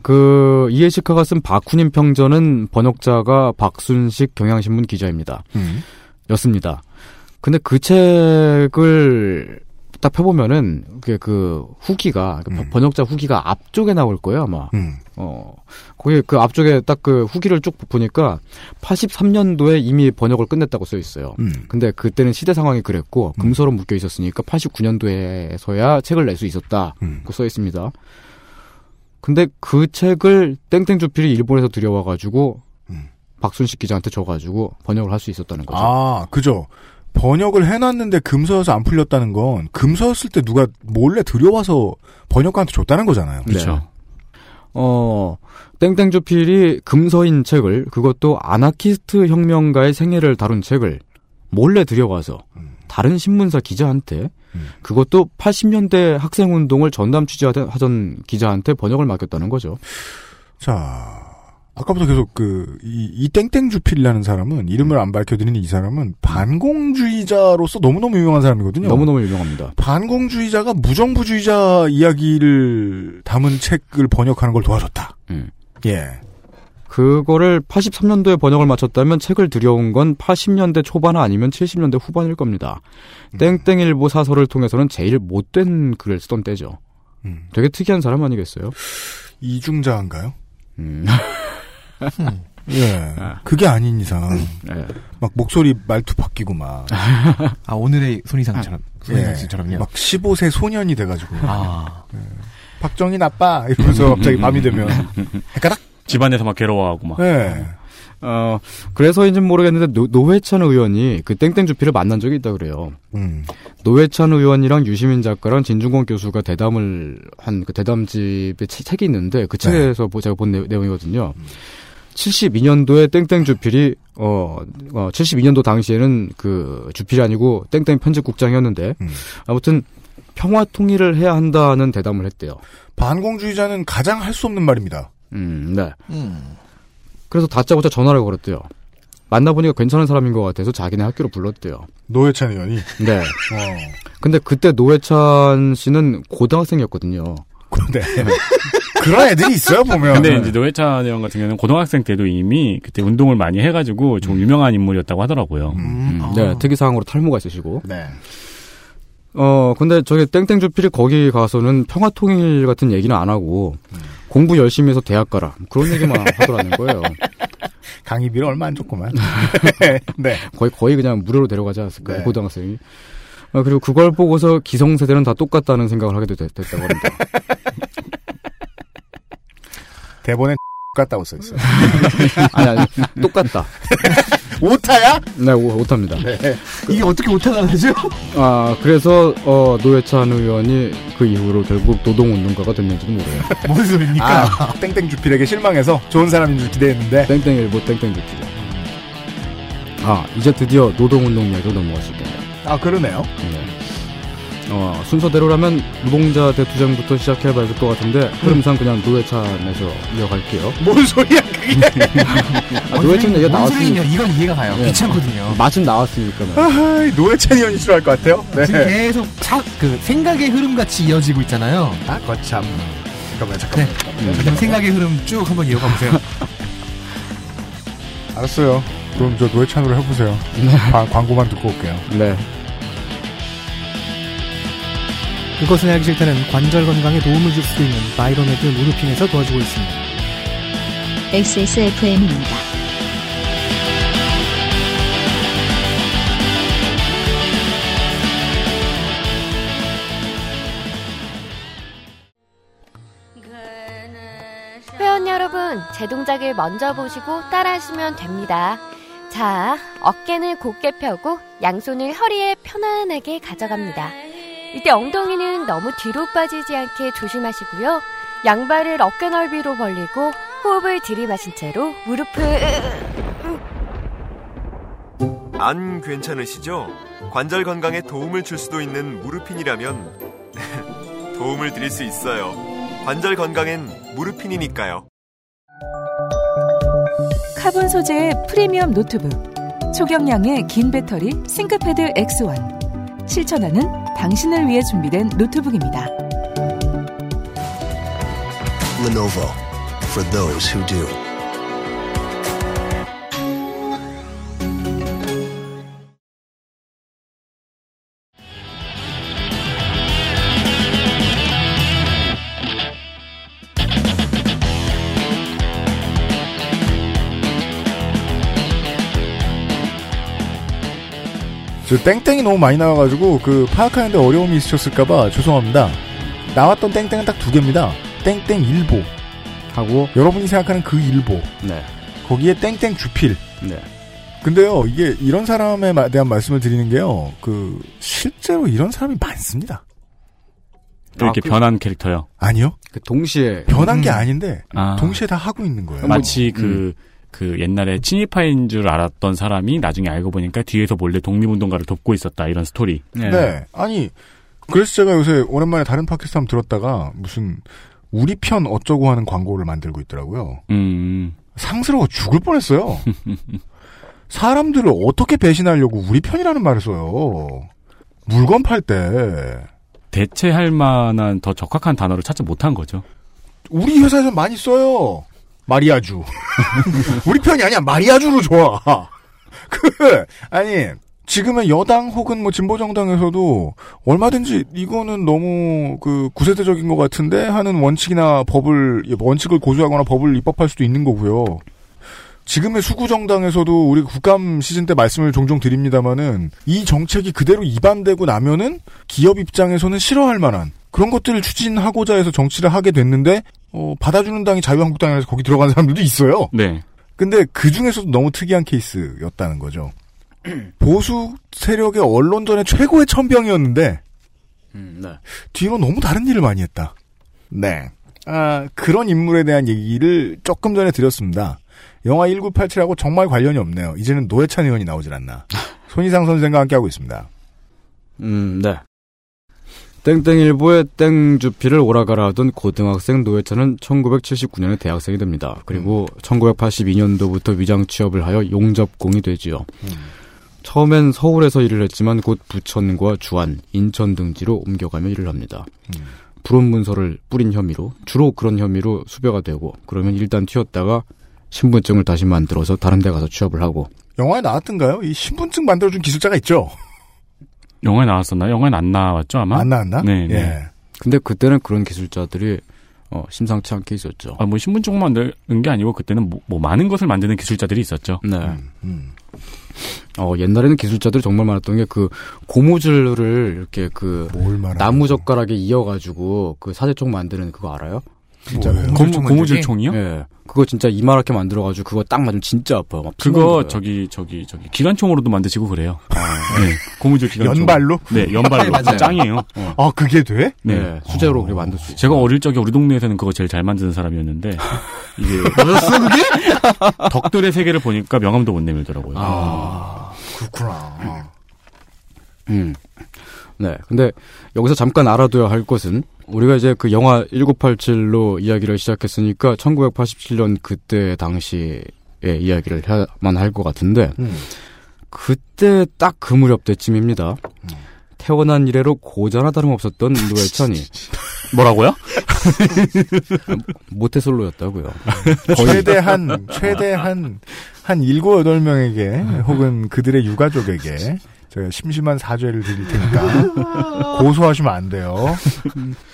그 이에시카가 쓴 바쿠님 평전은 번역자가 박순식 경향신문 기자입니다. 음. 였습니다. 근데 그 책을 딱 펴보면은 그게 그 후기가 그 번역자 후기가 앞쪽에 나올 거예요 아마. 음. 어 거기 그 앞쪽에 딱 그 후기를 쭉 보니까 83년도에 이미 번역을 끝냈다고 써 있어요. 음. 근데 그때는 시대 상황이 그랬고 금서로 묶여 있었으니까 89년도에서야 책을 낼 수 있었다고 음. 써 있습니다. 근데 그 책을 땡땡 주필이 일본에서 들여와가지고 박순식 기자한테 줘가지고 번역을 할 수 있었다는 거죠. 아, 그죠. 번역을 해놨는데 금서여서 안 풀렸다는 건 금서였을 때 누가 몰래 들여와서 번역가한테 줬다는 거잖아요. 네. 어, 땡땡주필이 금서인 책을, 그것도 아나키스트 혁명가의 생애를 다룬 책을 몰래 들여와서 다른 신문사 기자한테, 그것도 80년대 학생운동을 전담 취재하던 기자한테 번역을 맡겼다는 거죠. 자, 아까부터 계속 그, 이, 이 땡땡 주필이라는 사람은, 이름을 안 밝혀드리는 이 사람은 반공주의자로서 너무너무 유명한 사람이거든요. 너무너무 유명합니다. 반공주의자가 무정부주의자 이야기를 담은 책을 번역하는 걸 도와줬다. 음. 예. 그거를 83년도에 번역을 마쳤다면 책을 들여온 건 80년대 초반 아니면 70년대 후반일 겁니다. 땡땡일보 사설을 통해서는 제일 못된 글을 쓰던 때죠. 음. 되게 특이한 사람 아니겠어요? 이중자인가요? 음. 예. 그게 아닌 이상. 네. 막 목소리 말투 바뀌고 막. 아, 오늘의 손이상처럼. 예. 손이상 씨처럼요. 막 15세 소년이 돼가지고. 아. 예. 박정희 나빠! 이러면서 갑자기 밤이 되면. 헷가닥? 집안에서 막 괴로워하고 막. 네. 어, 그래서인지는 모르겠는데, 노, 노회찬 의원이 그 땡땡 주필을 만난 적이 있다 그래요. 음. 노회찬 의원이랑 유시민 작가랑 진중권 교수가 대담을 한 그 대담집의 책- 책이 있는데, 그 책에서 보- 제가 본 내, 내용이거든요. 72년도에 땡땡 주필이 어, 어 72년도 당시에는 그 주필이 아니고 땡땡 편집국장이었는데 아무튼 평화 통일을 해야 한다는 대담을 했대요. 반공주의자는 가장 할 수 없는 말입니다. 음, 네. 그래서 다짜고짜 전화를 걸었대요. 만나보니까 괜찮은 사람인 것 같아서 자기네 학교로 불렀대요. 노회찬 의원이. 네. 어. 근데 그때 노회찬 씨는 고등학생이었거든요. 네. 그런 애들이 있어요 보면. 근데 이제 노회찬 의원 같은 경우는 고등학생 때도 이미 그때 운동을 많이 해가지고 좀 유명한 인물이었다고 하더라고요. 음, 네, 특이사항으로 탈모가 있으시고. 네. 어, 근데 저기 땡땡주필이 거기 가서는 평화통일 같은 얘기는 안 하고 공부 열심히 해서 대학 가라. 그런 얘기만 하더라는 거예요. 강의비를 얼마 안 줬구만. 네. 거의, 거의 그냥 무료로 데려가지 않았을까요? 네. 고등학생이. 어, 그리고 그걸 보고서 기성세대는 다 똑같다는 생각을 하게 됐, 됐다고 합니다. 대본에 같다고 써 있어요. 아니, 아니, 똑같다. 오타야? 네, 오, 오타입니다. 이게 어떻게 오타가 되죠? 아, 그래서, 어, 노회찬 의원이 그 이후로 결국 노동운동가가 됐는지도 모르요 뭔 소리입니까? 아, 땡땡 주필에게 실망해서 좋은 사람인 줄 기대했는데. 땡땡일보 땡땡 주필. 아, 이제 드디어 노동운동 이야기로 넘어갈 수 있겠네요. 아, 그러네요. 네. 어, 순서대로라면 노동자 대투쟁부터 시작해봐야 될 것 같은데 흐름상 그냥 노회찬에서 이어갈게요. 뭔 소리야 그게? 아, 노회찬 얘기가? 나왔으니까 이건 이해가 가요. 네. 귀찮거든요. 마침 나왔으니까 말이야. 아하이, 노회찬 의원이 싫어할 것 같아요. 네. 지금 계속 차, 그 생각의 흐름 같이 이어지고 있잖아요. 아, 거참. 잠깐만, 잠깐만. 네. 그냥 생각의 흐름 쭉 한번 이어가 보세요. 알았어요. 그럼 저 노회찬으로 해보세요. 아, 광고만 듣고 올게요. 네. 그것은 알기 싫다는 관절 건강에 도움을 줄수 있는 바이로메드 무르핀에서 도와주고 있습니다. XSFM입니다. 회원 여러분, 제 동작을 먼저 보시고 따라하시면 됩니다. 자, 어깨는 곧게 펴고 양손을 허리에 편안하게 가져갑니다. 이때 엉덩이는 너무 뒤로 빠지지 않게 조심하시고요. 양발을 어깨 넓이로 벌리고 호흡을 들이마신 채로 무릎을 안 괜찮으시죠? 관절 건강에 도움을 줄 수도 있는 무르핀이라면 도움을 드릴 수 있어요. 관절 건강엔 무르핀이니까요. 카본 소재의 프리미엄 노트북, 초경량의 긴 배터리 ThinkPad X1. 실천하는 당신을 위해 준비된 노트북입니다. Lenovo for those who do. 저 땡땡이 너무 많이 나와가지고 그 파악하는데 어려움이 있으셨을까봐 죄송합니다. 나왔던 땡땡은 딱 두 개입니다. 땡땡 일보 하고 여러분이 생각하는 그 일보 네. 거기에 땡땡 주필. 네. 근데요 이게 이런 사람에 마- 대한 말씀을 드리는 게요 그 실제로 이런 사람이 많습니다. 이렇게 그- 변한 캐릭터요. 아니요. 그 동시에 변한 게 음. 아닌데 아. 동시에 다 하고 있는 거예요. 마치 그, 그 옛날에 친이파인 줄 알았던 사람이 나중에 알고 보니까 뒤에서 몰래 독립운동가를 돕고 있었다 이런 스토리. 네. 아니, 그래서 제가 요새 오랜만에 다른 팟캐스트 한번 들었다가 무슨 우리 편 어쩌고 하는 광고를 만들고 있더라고요. 음. 상스러워 죽을 뻔했어요. 사람들을 어떻게 배신하려고 우리 편이라는 말을 써요. 물건 팔 때. 대체할 만한 더 적합한 단어를 찾지 못한 거죠. 우리 회사에서 많이 써요. 마리아주. 우리 편이 아니야. 마리아주로 좋아. 그, 아니, 지금의 여당 혹은 뭐 진보 정당에서도 얼마든지 이거는 너무 그 구세대적인 것 같은데 하는 원칙이나 법을, 원칙을 고수하거나 법을 입법할 수도 있는 거고요. 지금의 수구 정당에서도 우리 국감 시즌 때 말씀을 종종 드립니다만은 이 정책이 그대로 입안되고 나면은 기업 입장에서는 싫어할 만한 그런 것들을 추진하고자 해서 정치를 하게 됐는데 어, 받아주는 당이 자유한국당이라서 거기 들어간 사람들도 있어요. 네. 근데 그 중에서도 너무 특이한 케이스였다는 거죠. 보수 세력의 언론전의 최고의 천병이었는데 음, 네. 뒤로 너무 다른 일을 많이 했다. 네. 아, 그런 인물에 대한 얘기를 조금 전에 드렸습니다. 영화 1987하고 정말 관련이 없네요. 이제는 노회찬 의원이 나오질 않나. 손희상 선생과 함께하고 있습니다. 음, 네. 땡땡일보의 땡주피를 오라가라 하던 고등학생 노회찬은 1979년에 대학생이 됩니다. 그리고 1982년도부터 위장 취업을 하여 용접공이 되지요. 처음엔 서울에서 일을 했지만 곧 부천과 주안, 인천 등지로 옮겨가며 일을 합니다. 불온 문서를 뿌린 혐의로 주로 그런 혐의로 수배가 되고 그러면 일단 튀었다가 신분증을 다시 만들어서 다른 데 가서 취업을 하고 영화에 나왔던가요? 이 신분증 만들어준 기술자가 있죠? 영화에 나왔었나요? 영화에는 안 나왔죠, 아마? 안 나왔나? 네. 네. 예. 근데 그때는 그런 기술자들이 어, 심상치 않게 있었죠. 아, 뭐 신분증만 만드는 게 아니고 그때는 뭐, 뭐 많은 것을 만드는 기술자들이 있었죠. 네. 음. 어, 옛날에는 기술자들이 정말 많았던 게 그 고무줄을 이렇게 그 나무 젓가락에 이어가지고 그 사제총 만드는 그거 알아요? 진짜? 고무- 고무줄 총이요? 예. 그거 진짜 이만하게 만들어가지고 그거 딱 맞으면 진짜 아파요. 막피 그거 저기 저기 저기 기관총으로도 만드시고 그래요. 네. 고무줄 기관총. 연발로? 네, 연발로. 맞아요. 짱이에요. 어. 아, 그게 돼? 네, 수제로 그렇게 만들 수 있어요. 제가 어릴 적에 우리 동네에서는 그거 제일 잘 만드는 사람이었는데 이게 뭐였어 그게? 덕들의 세계를 보니까 명함도 못 내밀더라고요. 아, 그렇구나. 음. 네. 근데 여기서 잠깐 알아둬야 할 것은 우리가 이제 그 영화 1987로 이야기를 시작했으니까 1987년 그때 당시의 이야기를 해야만 할 것 같은데 그때 딱 그 무렵 때쯤입니다. 태어난 이래로 고자나 다름없었던 노회찬이 뭐라고요? 모태솔로였다고요. 최대한 최대한 한 일곱 여덟 명에게 혹은 그들의 유가족에게 제가 심심한 사죄를 드릴 테니까 고소하시면 안 돼요.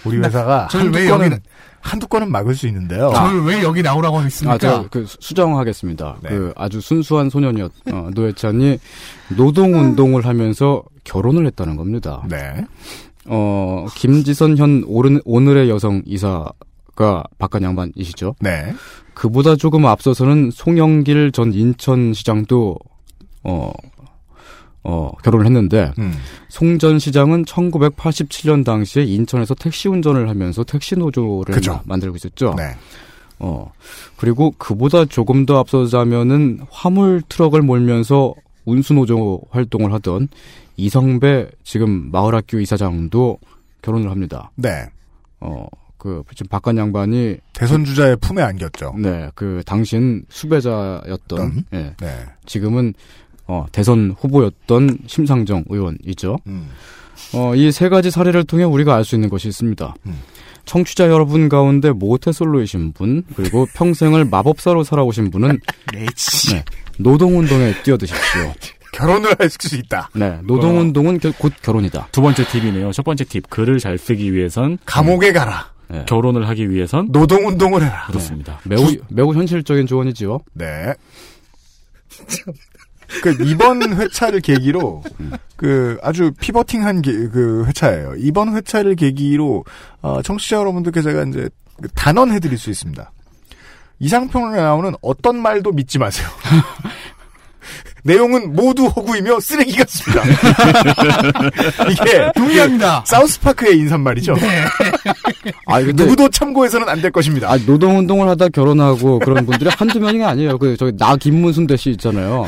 우리 회사가 한두 왜 건은 여기- 한두 건은 막을 수 있는데요. 저를 왜 여기 나오라고 했습니까? 아, 제가 그 수정하겠습니다. 네. 그 아주 순수한 소년이었 어, 노회찬이 노동 운동을 하면서 결혼을 했다는 겁니다. 네. 어 김지선 현 오른, 오늘의 여성 이사가 바깥 양반이시죠. 네. 그보다 조금 앞서서는 송영길 전 인천시장도 어. 어, 결혼을 했는데, 음. 송전 시장은 1987년 당시에 인천에서 택시 운전을 하면서 택시 노조를 만들고 있었죠. 네. 어, 그리고 그보다 조금 더 앞서자면은 화물 트럭을 몰면서 운수 노조 활동을 하던 이성배 지금 마을학교 이사장도 결혼을 합니다. 네. 어, 그 지금 박관 양반이 대선 주자의 품에 안겼죠. 네, 그 당시엔 수배자였던 음? 예. 네. 지금은 어, 대선 후보였던 심상정 의원이죠. 음. 어, 이 세 가지 사례를 통해 우리가 알 수 있는 것이 있습니다. 음. 청취자 여러분 가운데 모태솔로이신 분, 그리고 평생을 마법사로 살아오신 분은 네, 노동운동에 뛰어드십시오. 결혼을 할 수 있다. 네, 노동운동은 겨- 곧 결혼이다. 두 번째 팁이네요. 첫 번째 팁. 글을 잘 쓰기 위해선 감옥에 가라. 네. 결혼을 하기 위해선 노동운동을 해라. 그렇습니다. 매우 매우 현실적인 조언이지요. 네. 그 이번 회차를 계기로 그 아주 피버팅한 게- 그 회차예요. 이번 회차를 계기로 어, 청취자 여러분들께 제가 이제 그 단언해드릴 수 있습니다. 이상평론에 나오는 어떤 말도 믿지 마세요. 내용은 모두 허구이며 쓰레기 같습니다. 이게 동의합니다. 사우스파크의 인사말이죠. 아, 근데 누구도 참고해서는 안 될 것입니다. 아, 노동운동을 하다 결혼하고 그런 분들이 한두 명이 아니에요. 그, 저기, 나 김문 순 대 씨 있잖아요.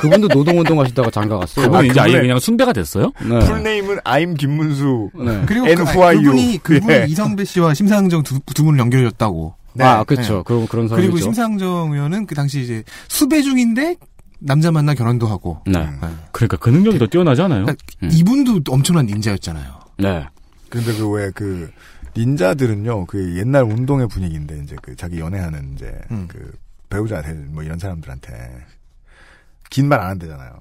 그분도 노동운동 하시다가 장가 갔어요. 그분 이제 아예 그냥 순대가 됐어요? 네. 풀네임은 I'm 김문수. 네. 그리고 그, you? 그분이 그분이 예. 이성배 씨와 심상정 두, 두 분을 연결해줬다고. 아, 그쵸. 그런, 그런 사람이죠. 그리고 심상정 의원은 그 당시 이제 수배 중인데 남자 만나 결혼도 하고. 네. 그러니까 그 능력이 더 뛰어나지 않아요? 그러니까 이분도 엄청난 닌자였잖아요. 네. 근데 그 왜 그 닌자들은요 그 옛날 운동의 분위기인데 이제 그 자기 연애하는 이제 음. 그 배우자 될뭐 이런 사람들한테 긴 말 안 한대잖아요.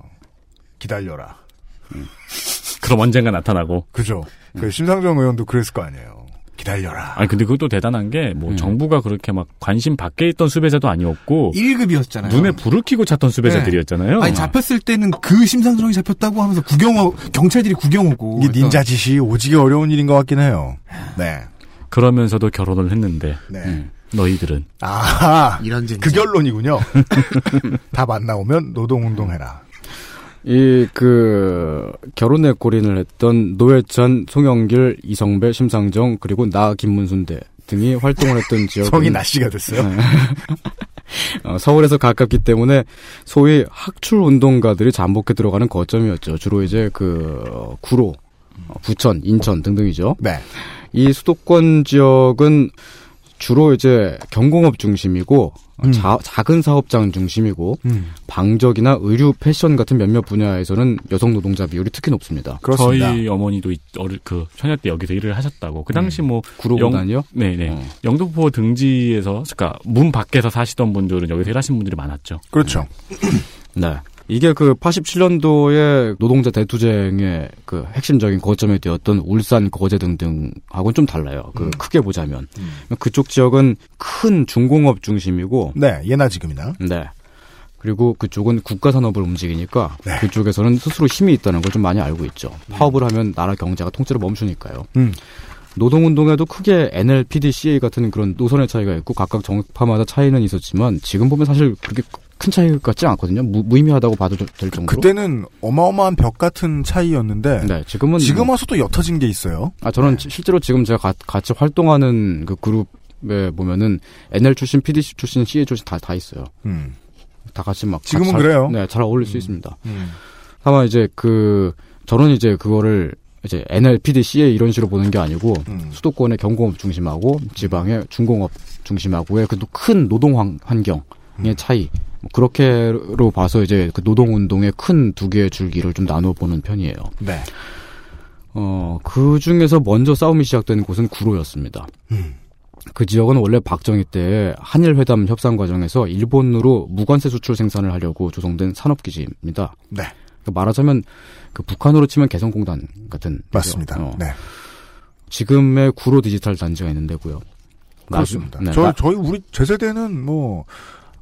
기다려라. 그럼 언젠가 나타나고. 그죠. 그 심상정 의원도 그랬을 거 아니에요. 기다려라. 아니 근데 그것도 대단한 게뭐 음. 정부가 그렇게 막 관심 밖에 있던 수배자도 아니었고 1급이었잖아요. 눈에 불을 켜고 찾던 수배자들이었잖아요. 아니 잡혔을 때는 그 심상정이 잡혔다고 하면서 구경 오 경찰들이 구경 오고. 이게 닌자 짓이 오지게 어려운 일인 것 같긴 해요. 네. 그러면서도 결혼을 했는데 네. 음, 너희들은 아, 이런 젠그 결론이군요. 답 안 나오면 노동운동해라. 이, 그, 결혼에 골인을 했던 노회찬, 송영길, 이성배, 심상정, 그리고 나 김문순대 등이 활동을 했던 지역은 성이 나씨가 됐어요. 네. 어, 서울에서 가깝기 때문에 소위 학출 운동가들이 잠복해 들어가는 거점이었죠. 주로 이제 그 어, 구로, 어, 부천, 인천 등등이죠. 네. 이 수도권 지역은 주로 이제 경공업 중심이고 어, 자- 작은 사업장 중심이고 음. 방적이나 의류, 패션 같은 몇몇 분야에서는 여성 노동자 비율이 특히 높습니다. 저희 어머니도 이- 어릴 그 처녀 때 여기서 일을 하셨다고. 그 당시 뭐 구로공단이요? 네네. 어. 영등포 등지에서 그러니까 문 밖에서 사시던 분들은 여기서 일하신 분들이 많았죠. 그렇죠. 네. 이게 그 87년도에 노동자 대투쟁의 그 핵심적인 거점이 되었던 울산, 거제 등등하고는 좀 달라요. 그 크게 보자면. 그쪽 지역은 큰 중공업 중심이고. 네, 예나 지금이나. 네. 그리고 그쪽은 국가 산업을 움직이니까 네. 그쪽에서는 스스로 힘이 있다는 걸 좀 많이 알고 있죠. 파업을 하면 나라 경제가 통째로 멈추니까요. 음. 노동운동에도 크게 NLPD, CA 같은 그런 노선의 차이가 있고 각각 정파마다 차이는 있었지만 지금 보면 사실 그렇게 큰 차이 같지 않거든요. 무, 무의미하다고 봐도 될 정도로. 그때는 어마어마한 벽 같은 차이였는데 네, 지금은 지금 와서도 옅어진 게 있어요. 아 저는 시- 실제로 지금 제가 가- 같이 활동하는 그 그룹에 보면은 NL 출신, PD 출신, CA 출신 다 다 있어요. 음. 다 같이 막 지금은 잘- 그래요. 네, 잘 어울릴 수 있습니다. 음. 다만 이제 그 저는 이제 그거를 이제 NLPD, CA 이런 식으로 보는 게 아니고 음. 수도권의 경공업 중심하고 지방의 중공업 중심하고의 그 큰 노동 환- 환경의 음. 차이 뭐 그렇게로 봐서 이제 그 노동 운동의 큰 두 개의 줄기를 좀 나누어 보는 편이에요. 네. 어, 그 중에서 먼저 싸움이 시작된 곳은 구로였습니다. 음. 그 지역은 원래 박정희 때 한일 회담 협상 과정에서 일본으로 무관세 수출 생산을 하려고 조성된 산업 기지입니다. 네. 그 말하자면 그 북한으로 치면 개성공단 같은 맞습니다. 어. 네. 지금의 구로 디지털 단지가 있는 데고요. 그렇습니다. 네, 저, 나- 저희 우리 제 세대는 뭐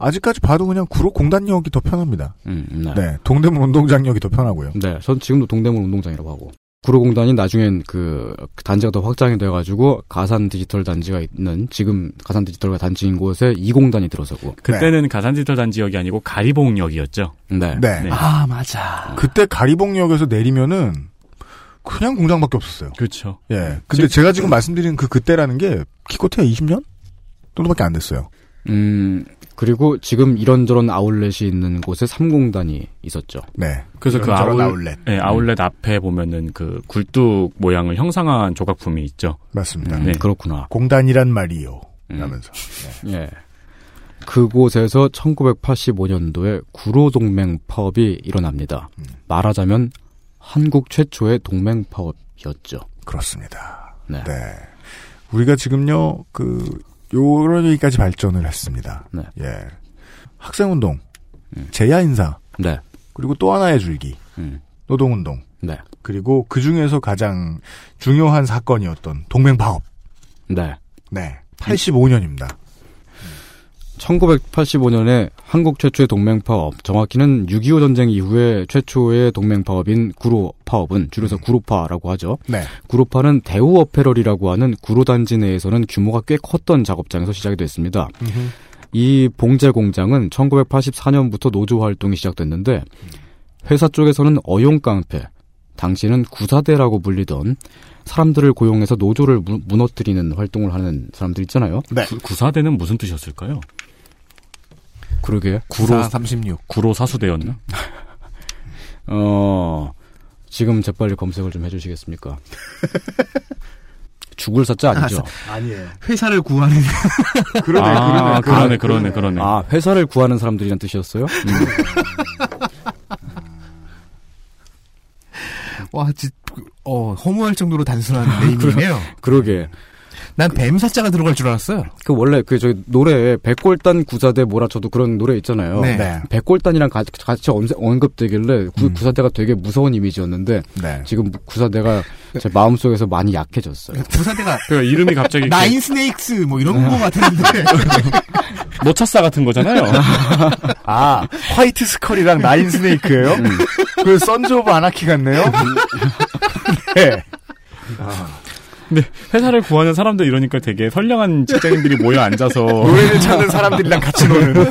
아직까지 봐도 그냥 구로 공단역이 더 편합니다. 음, 네. 네. 동대문 운동장역이 더 편하고요. 네, 전 지금도 동대문 운동장이라고 하고. 구로공단이 나중엔 그 단지가 더 확장이 돼가지고 가산 디지털 단지가 있는 지금 가산 디지털 단지인 곳에 이 공단이 들어서고. 그때는 가산 디지털 단지역이 아니고 가리봉역이었죠. 네. 네. 아 맞아. 그때 가리봉역에서 내리면은 그냥 공장밖에 없었어요. 그렇죠. 예. 근데 제가 지금 말씀드린 그 그때라는 게 기껏해야 20년 정도밖에 안 됐어요. 음, 그리고 지금 이런저런 아울렛이 있는 곳에 3공단이 있었죠. 네. 그래서 그 아울, 아울렛. 네, 아울렛 앞에 보면은 그 굴뚝 모양을 형상한 조각품이 있죠. 맞습니다. 음, 그렇구나. 공단이란 말이요. 라면서. 예. 그곳에서 1985년도에 구로 동맹 파업이 일어납니다. 말하자면 한국 최초의 동맹 파업이었죠. 그렇습니다. 네. 우리가 지금요, 그, 요런 얘기까지 발전을 했습니다. 네. 예. 학생운동, 제야인사, 네. 그리고 또 하나의 줄기, 음. 노동운동, 네. 그리고 그 중에서 가장 중요한 사건이었던 동맹파업. 네. 네. 85년입니다. 1985년에 한국 최초의 동맹파업, 정확히는 6.25 전쟁 이후에 최초의 동맹파업인 구로 파업은 줄여서 구로파라고 하죠. 네. 구로파는 대우 어페럴이라고 하는 구로 단지 내에서는 규모가 꽤 컸던 작업장에서 시작이 됐습니다. 이 봉제 공장은 1984년부터 노조 활동이 시작됐는데 회사 쪽에서는 어용 깡패, 당시는 구사대라고 불리던 사람들을 고용해서 노조를 무, 무너뜨리는 활동을 하는 사람들 있잖아요. 네. 구, 구사대는 무슨 뜻이었을까요? 그러게. 구로 36. 구로 사수대였나? 어, 지금 재빨리 검색을 좀 해주시겠습니까? 죽을 사자 아니죠? 아 니에요. 회사를 구하는. 그러네, 아, 그러네, 그러네, 그러네, 그러네. 아, 회사를 구하는 사람들이란 뜻이었어요? 음. 와, 진, 어, 허무할 정도로 단순한 네임이네요. 그러게. 난 뱀사자가 들어갈 줄 알았어요. 그 원래 그 저기 노래 백골단 구사대 몰아쳐도 그런 노래 있잖아요. 네. 네. 백골단이랑 가- 같이 언- 언급되길래 구, 구사대가 되게 무서운 이미지였는데 네. 지금 구사대가 제 마음 속에서 많이 약해졌어요. 부사대가 그 이름이 갑자기 나인 스네이크스 뭐 이런 거 같았는데. 노차싸 같은 거잖아요. 아, White Skull이랑 Nine Snake예요 그 Sons of 아나키 같네요. 네. 근데 회사를 구하는 사람들 이러니까 되게 선량한 직장인들이 모여 앉아서 노래를 찾는 사람들이랑 같이 노는.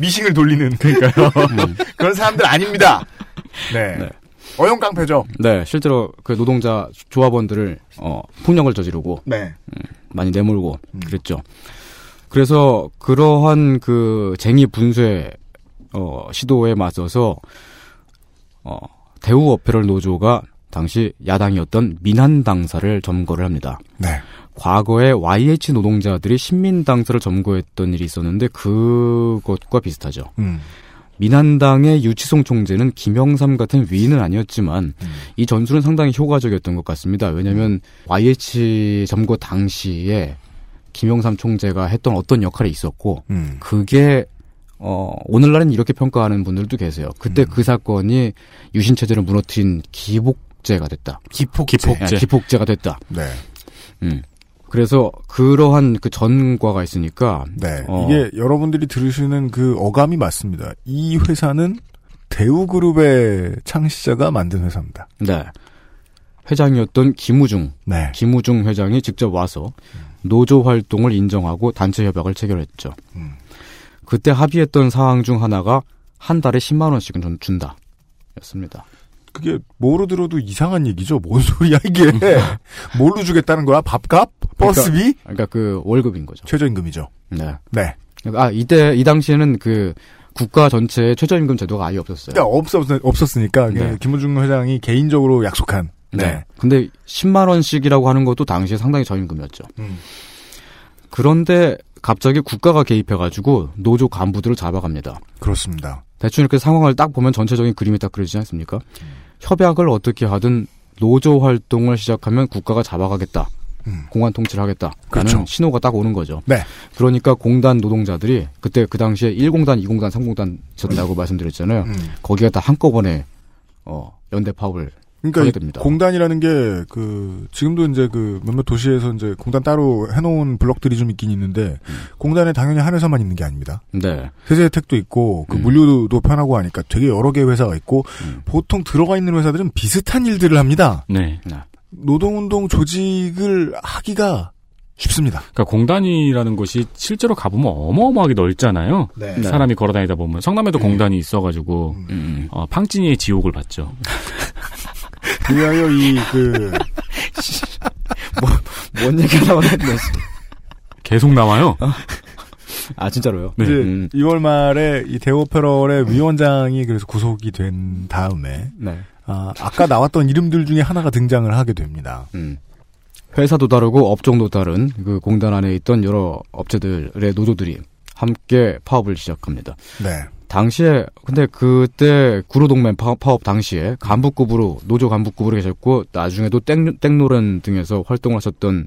미싱을 돌리는. 그러니까요. 그런 사람들 아닙니다. 네. 네. 어용 깡패죠. 네, 실제로 그 노동자 조합원들을 어, 폭력을 저지르고 네. 많이 내몰고 그랬죠. 그래서 그러한 그 쟁의 분쇄 어, 시도에 맞서서 어, 대우 어페럴 노조가 당시 야당이었던 민한당사를 점거를 합니다. 네. 과거에 YH 노동자들이 신민당사를 점거했던 일이 있었는데 그것과 비슷하죠. 음. 민한당의 유치송 총재는 김영삼 같은 위인은 아니었지만 이 전술은 상당히 효과적이었던 것 같습니다. 왜냐하면 YH 점거 당시에 김영삼 총재가 했던 어떤 역할이 있었고 음. 그게 어 오늘날은 이렇게 평가하는 분들도 계세요. 그때 그 사건이 유신 체제를 무너뜨린 기복 제가 됐다. 기폭제. 예, 기폭제가 됐다. 네. 음. 그래서 그러한 그 전과가 있으니까 네. 어, 이게 여러분들이 들으시는 그 어감이 맞습니다. 이 회사는 대우그룹의 창시자가 만든 회사입니다. 네. 회장이었던 김우중, 네. 김우중 회장이 직접 와서 노조 활동을 인정하고 단체 협약을 체결했죠. 음. 그때 합의했던 사항 중 하나가 한 달에 10만 원씩은 좀 준다. 였습니다. 그게 뭐로 들어도 이상한 얘기죠. 뭔 소리야 이게? 뭘로 주겠다는 거야? 밥값? 버스비? 그러니까 그 월급인 거죠. 최저임금이죠. 네. 네. 아, 이때 이 당시에는 그 국가 전체에 최저임금 제도가 아예 없었어요. 그러니까 없었, 없었으니까 네. 김우중 회장이 개인적으로 약속한. 네. 근데 10만 원씩이라고 하는 것도 당시에 상당히 저임금이었죠. 음. 그런데 갑자기 국가가 개입해가지고 노조 간부들을 잡아갑니다. 그렇습니다. 대충 이렇게 상황을 딱 보면 전체적인 그림이 딱 그려지지 않습니까? 협약을 어떻게 하든 노조 활동을 시작하면 국가가 잡아가겠다. 공안 통치를 하겠다. 라는 그렇죠. 신호가 딱 오는 거죠. 네. 그러니까 공단 노동자들이 그때 그 당시에 1공단, 2공단, 3공단 있었다고 말씀드렸잖아요. 음. 거기가 다 한꺼번에 어, 연대 파업을 그러니까 하게 이 됩니다. 공단이라는 게 그 지금도 이제 그 몇몇 도시에서 이제 공단 따로 해놓은 블럭들이 좀 있긴 있는데 공단에 당연히 한 회사만 있는 게 아닙니다. 네. 세제 혜택도 있고 그 물류도 편하고 하니까 되게 여러 개의 회사가 있고 보통 들어가 있는 회사들은 비슷한 일들을 합니다. 네. 노동운동 조직을 하기가 쉽습니다. 그러니까 공단이라는 곳이 실제로 가보면 어마어마하게 넓잖아요. 네. 사람이 걸어다니다 보면 성남에도 공단이 있어가지고 어, 팡진이의 지옥을 봤죠. 그리하여 이그 뭔 얘기가 나왔네. 계속 나와요. 아 진짜로요? 이제 음. 2월 말에 이 대오페럴의 위원장이 그래서 구속이 된 다음에 네. 아, 아까 나왔던 이름들 중에 하나가 등장을 하게 됩니다. 음. 회사도 다르고 업종도 다른 그 공단 안에 있던 여러 업체들의 노조들이 함께 파업을 시작합니다. 네. 당시에 근데 그때 구로동맹 파- 파업 당시에 간부급으로 노조 간부급으로 계셨고 나중에도 땡 땡노란 등에서 활동을 하셨던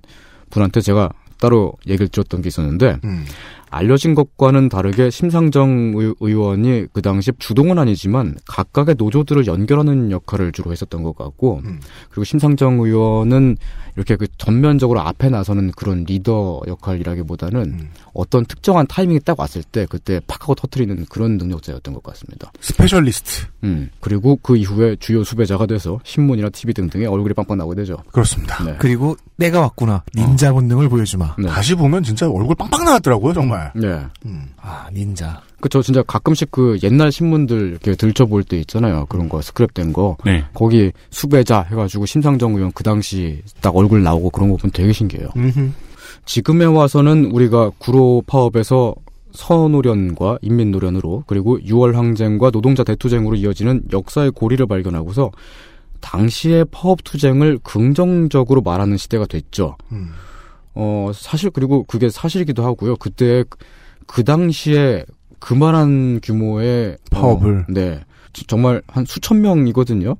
분한테 제가 따로 얘기를 드렸던 게 있었는데 음. 알려진 것과는 다르게 심상정 의- 의원이 그 당시 주동은 아니지만 각각의 노조들을 연결하는 역할을 주로 했었던 것 같고 그리고 심상정 의원은 이렇게 그 전면적으로 앞에 나서는 그런 리더 역할이라기보다는 어떤 특정한 타이밍이 딱 왔을 때 그때 팍 하고 터트리는 그런 능력자였던 것 같습니다. specialist. 음 그리고 그 이후에 주요 수배자가 돼서 신문이나 TV 등등에 얼굴이 빵빵 나오게 되죠. 그렇습니다. 네. 그리고 때가 왔구나. 닌자 본능을 보여주마. 다시 보면 진짜 얼굴 빵빵 나왔더라고요, 정말. 네. 아, 닌자. 그쵸, 진짜 가끔씩 그 옛날 신문들 이렇게 들춰볼 때 있잖아요. 그런 거, 스크랩된 거. 네. 거기 수배자 해가지고 심상정 의원 그 당시 딱 얼굴 나오고 그런 거 보면 되게 신기해요. 지금에 와서는 우리가 구로 파업에서 서노련과 인민노련으로 그리고 6월 항쟁과 노동자 대투쟁으로 이어지는 역사의 고리를 발견하고서 당시의 파업 투쟁을 긍정적으로 말하는 시대가 됐죠. 어, 사실, 그리고 그게 사실이기도 하고요. 그때, 그 당시에 그만한 규모의 파업을? 어, 네. 지- 정말 한 수천 명이거든요.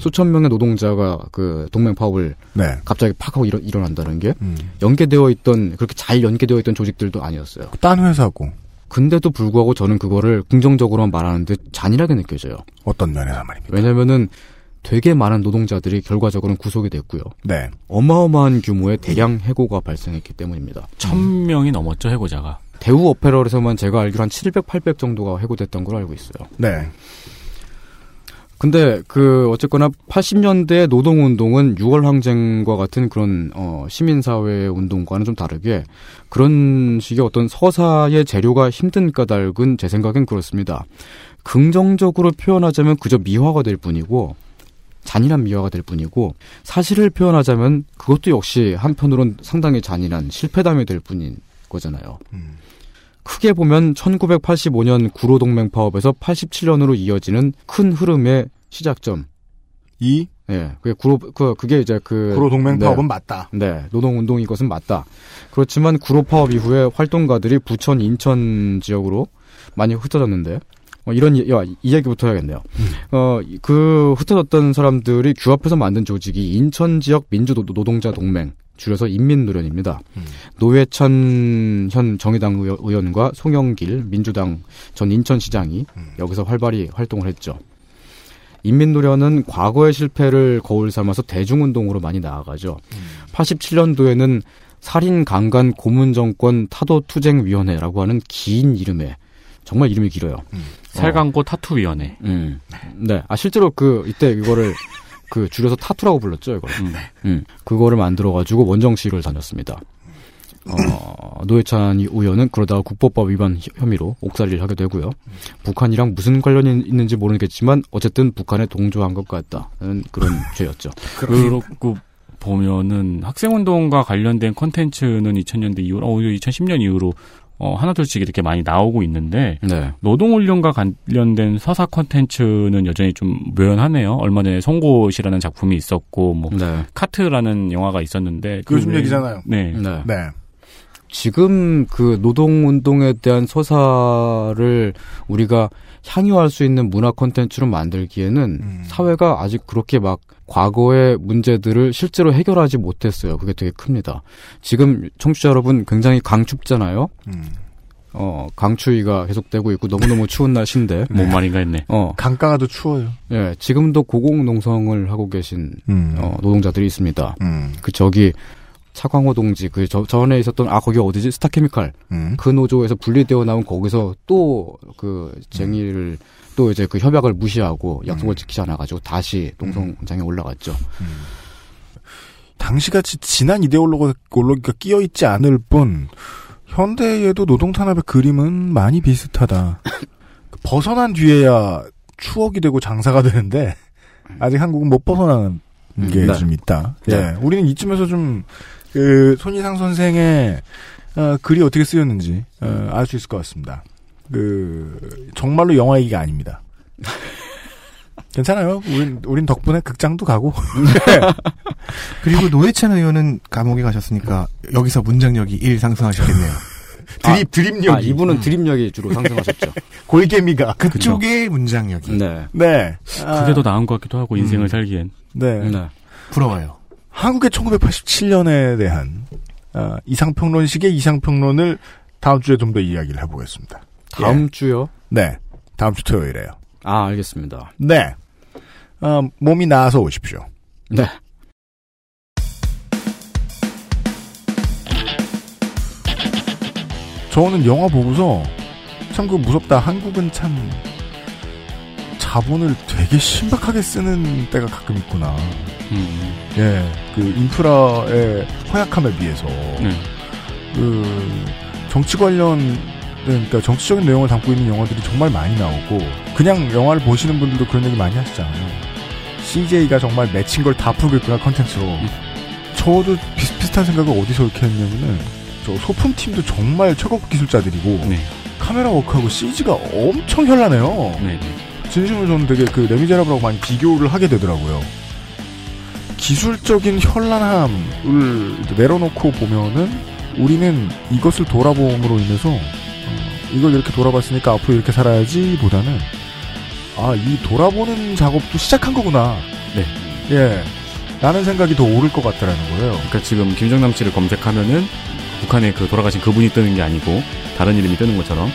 수천 명의 노동자가 그 동맹 파업을 네. 갑자기 팍 하고 일어, 일어난다는 게 연계되어 있던, 그렇게 잘 연계되어 있던 조직들도 아니었어요. 딴 회사고. 근데도 불구하고 저는 그거를 긍정적으로만 말하는데 잔인하게 느껴져요. 어떤 면에서 말입니다. 왜냐면은 되게 많은 노동자들이 결과적으로는 구속이 됐고요. 네. 어마어마한 규모의 대량 해고가 발생했기 때문입니다. 천 명이 넘었죠 해고자가. 대우 어페럴에서만 제가 알기로 한 700, 800 정도가 해고됐던 걸로 알고 있어요. 네. 근데 그 어쨌거나 80년대 노동 운동은 6월 항쟁과 같은 그런 어 시민 사회 운동과는 좀 다르게 그런 식의 어떤 서사의 재료가 힘든 까닭은 제 생각엔 그렇습니다. 긍정적으로 표현하자면 그저 미화가 될 뿐이고 잔인한 미화가 될 뿐이고 사실을 표현하자면 그것도 역시 한편으론 상당히 잔인한 실패담이 될 뿐인 거잖아요. 크게 보면 1985년 구로 동맹 파업에서 87년으로 이어지는 큰 흐름의 시작점. 이? 예, 그게 구로, 그, 그게 이제 그. 구로 동맹 파업은 맞다. 네, 노동 운동 이것은 맞다. 그렇지만 구로 파업 이후에 활동가들이 부천, 인천 지역으로 많이 흩어졌는데, 어, 이런, 이- 야, 이 얘기부터 해야겠네요. 어, 이- 그 흩어졌던 사람들이 규합해서 만든 조직이 인천 지역 민주노동자 동맹, 줄여서 인민노련입니다. 노회찬 현 정의당 의원- 의원과 송영길 민주당 전 인천시장이 여기서 활발히 활동을 했죠. 인민노련은 과거의 실패를 거울 삼아서 대중운동으로 많이 나아가죠. 87년도에는 살인 강간 고문 정권 타도 투쟁 위원회라고 하는 긴 이름에 정말 이름이 길어요. 살강고 타투 위원회. 음. 네. 아 실제로 그 이때 이거를 그 줄여서 타투라고 불렀죠, 이걸. 음. 그거를 만들어 가지고 원정 시위를 다녔습니다. 어, 노회찬 의원은 그러다가 국보법 위반 혐- 혐의로 옥살이를 하게 되고요. 북한이랑 무슨 관련이 있는지 모르겠지만 어쨌든 북한에 동조한 것 같다는 그런 죄였죠. 그렇고 보면은 학생운동과 관련된 콘텐츠는 2000년대 이후로, 어, 2010년 이후로 어, 하나둘씩 이렇게 많이 나오고 있는데 네. 노동훈련과 관련된 서사 콘텐츠는 여전히 좀 묘연하네요. 얼마 전에 송곳이라는 작품이 있었고 뭐 네. 카트라는 영화가 있었는데 그 요즘 외에- 얘기잖아요. 네. 네. 네. 지금 그 노동운동에 대한 서사를 우리가 향유할 수 있는 문화 콘텐츠로 만들기에는 사회가 아직 그렇게 막 과거의 문제들을 실제로 해결하지 못했어요. 그게 되게 큽니다. 지금 청취자 여러분 굉장히 강춥잖아요. 어, 강추위가 계속되고 있고 너무너무 추운 날씨인데. 뭔 말인가 했네. 어. 강가가 더 추워요. 예, 지금도 고공농성을 하고 계신 음. 어, 노동자들이 있습니다. 음. 그 저기 차광호 동지 그 저, 전에 있었던 아 거기 어디지 스타케미칼 음. 그 노조에서 분리되어 나온 거기서 또 그 쟁의를 또 이제 그 협약을 무시하고 약속을 지키지 않아 가지고 다시 농성장에 올라갔죠. 당시같이 진한 이데올로기가 끼어 있지 않을 뿐 현대에도 노동 탄압의 그림은 많이 비슷하다. 벗어난 뒤에야 추억이 되고 장사가 되는데 아직 한국은 못 벗어나는 게 네. 좀 있다. 네. 예, 우리는 이쯤에서 좀 그 손희상 선생의 어, 글이 어떻게 쓰였는지 어, 알수 있을 것 같습니다. 그 정말로 영화 얘기가 아닙니다. 괜찮아요. 우린 우린 덕분에 극장도 가고. 그리고 노회찬 의원은 감옥에 가셨으니까 여기서 문장력이 1 상승하셨겠네요. 드립 드립력이. 아, 이분은 드립력이 주로 상승하셨죠. 골개미가 그쪽의 문장력이. 네. 네. 그게 더 나은 것 같기도 하고 인생을 살기엔. 네. 네. 부러워요. 한국의 1987년에 대한 어, 이상평론식의 이상평론을 다음 주에 좀 더 이야기를 해보겠습니다. 다음 예. 주요? 네. 다음 주 토요일에요. 아, 알겠습니다. 네. 어, 몸이 나아서 오십시오. 네. 저는 영화 보고서 참 그 무섭다. 한국은 참 자본을 되게 신박하게 쓰는 때가 가끔 있구나. 음. 예, 그 인프라의 허약함에 비해서 네. 그 정치 관련 그러니까 정치적인 내용을 담고 있는 영화들이 정말 많이 나오고 그냥 영화를 보시는 분들도 그런 얘기 많이 하시잖아요. CJ가 정말 맺힌 걸 다 풀겠구나 컨텐츠로. 저도 비슷비슷한 생각을 어디서 이렇게 했냐면은 저 소품 팀도 정말 최고급 기술자들이고 네. 카메라 워크하고 CG가 엄청 현란해요. 네. 진심으로 저는 되게 그 레미제라블하고 많이 비교를 하게 되더라고요. 기술적인 현란함을 내려놓고 보면은 우리는 이것을 돌아봄으로 인해서 어, 이걸 이렇게 돌아봤으니까 앞으로 이렇게 살아야지 보다는 아, 이 돌아보는 작업도 시작한 거구나. 네. 예. 라는 생각이 더 오를 것 같다라는 거예요. 그러니까 지금 김정남 씨를 검색하면은 북한에 그 돌아가신 그분이 뜨는 게 아니고 다른 이름이 뜨는 것처럼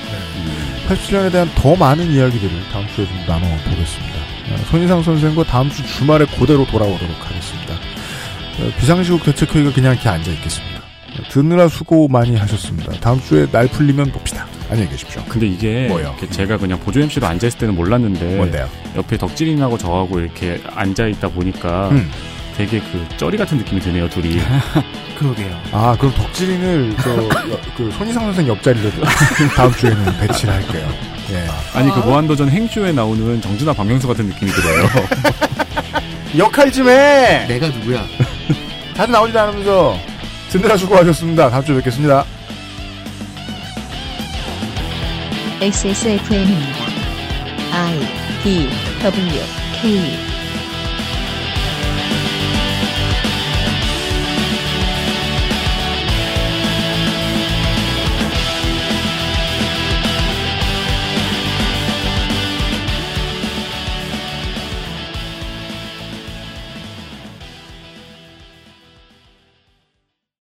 87년에 대한 더 많은 이야기들을 다음 주에 좀 나눠보겠습니다. 어, 손희상 선생과 다음 주 주말에 그대로 돌아오도록 하겠습니다. 어, 비상시국 대책회의가 그냥 이렇게 앉아있겠습니다. 어, 듣느라 수고 많이 하셨습니다. 다음 주에 날 풀리면 봅시다. 안녕히 계십시오. 근데 이게 뭐요? 제가 그냥 보조 MC로 앉아 있을 때는 몰랐는데 뭔데요? 옆에 덕질인하고 저하고 이렇게 앉아 있다 보니까 음. 되게 그 쩌리 같은 느낌이 드네요 둘이. 그러게요. 아, 그럼 덕질인을 저, 여- 그 손희상 선생 옆자리로 다음 주에는 배치를 할게요. 예. 아니 그 무한도전 행쇼에 나오는 정준하 박명수 같은 느낌이 들어요. 역할 좀 해! 내가 누구야? 다들 나오지도 않으면서 듣느라 수고하셨습니다. 다음 주에 뵙겠습니다. XSFM입니다. I D W K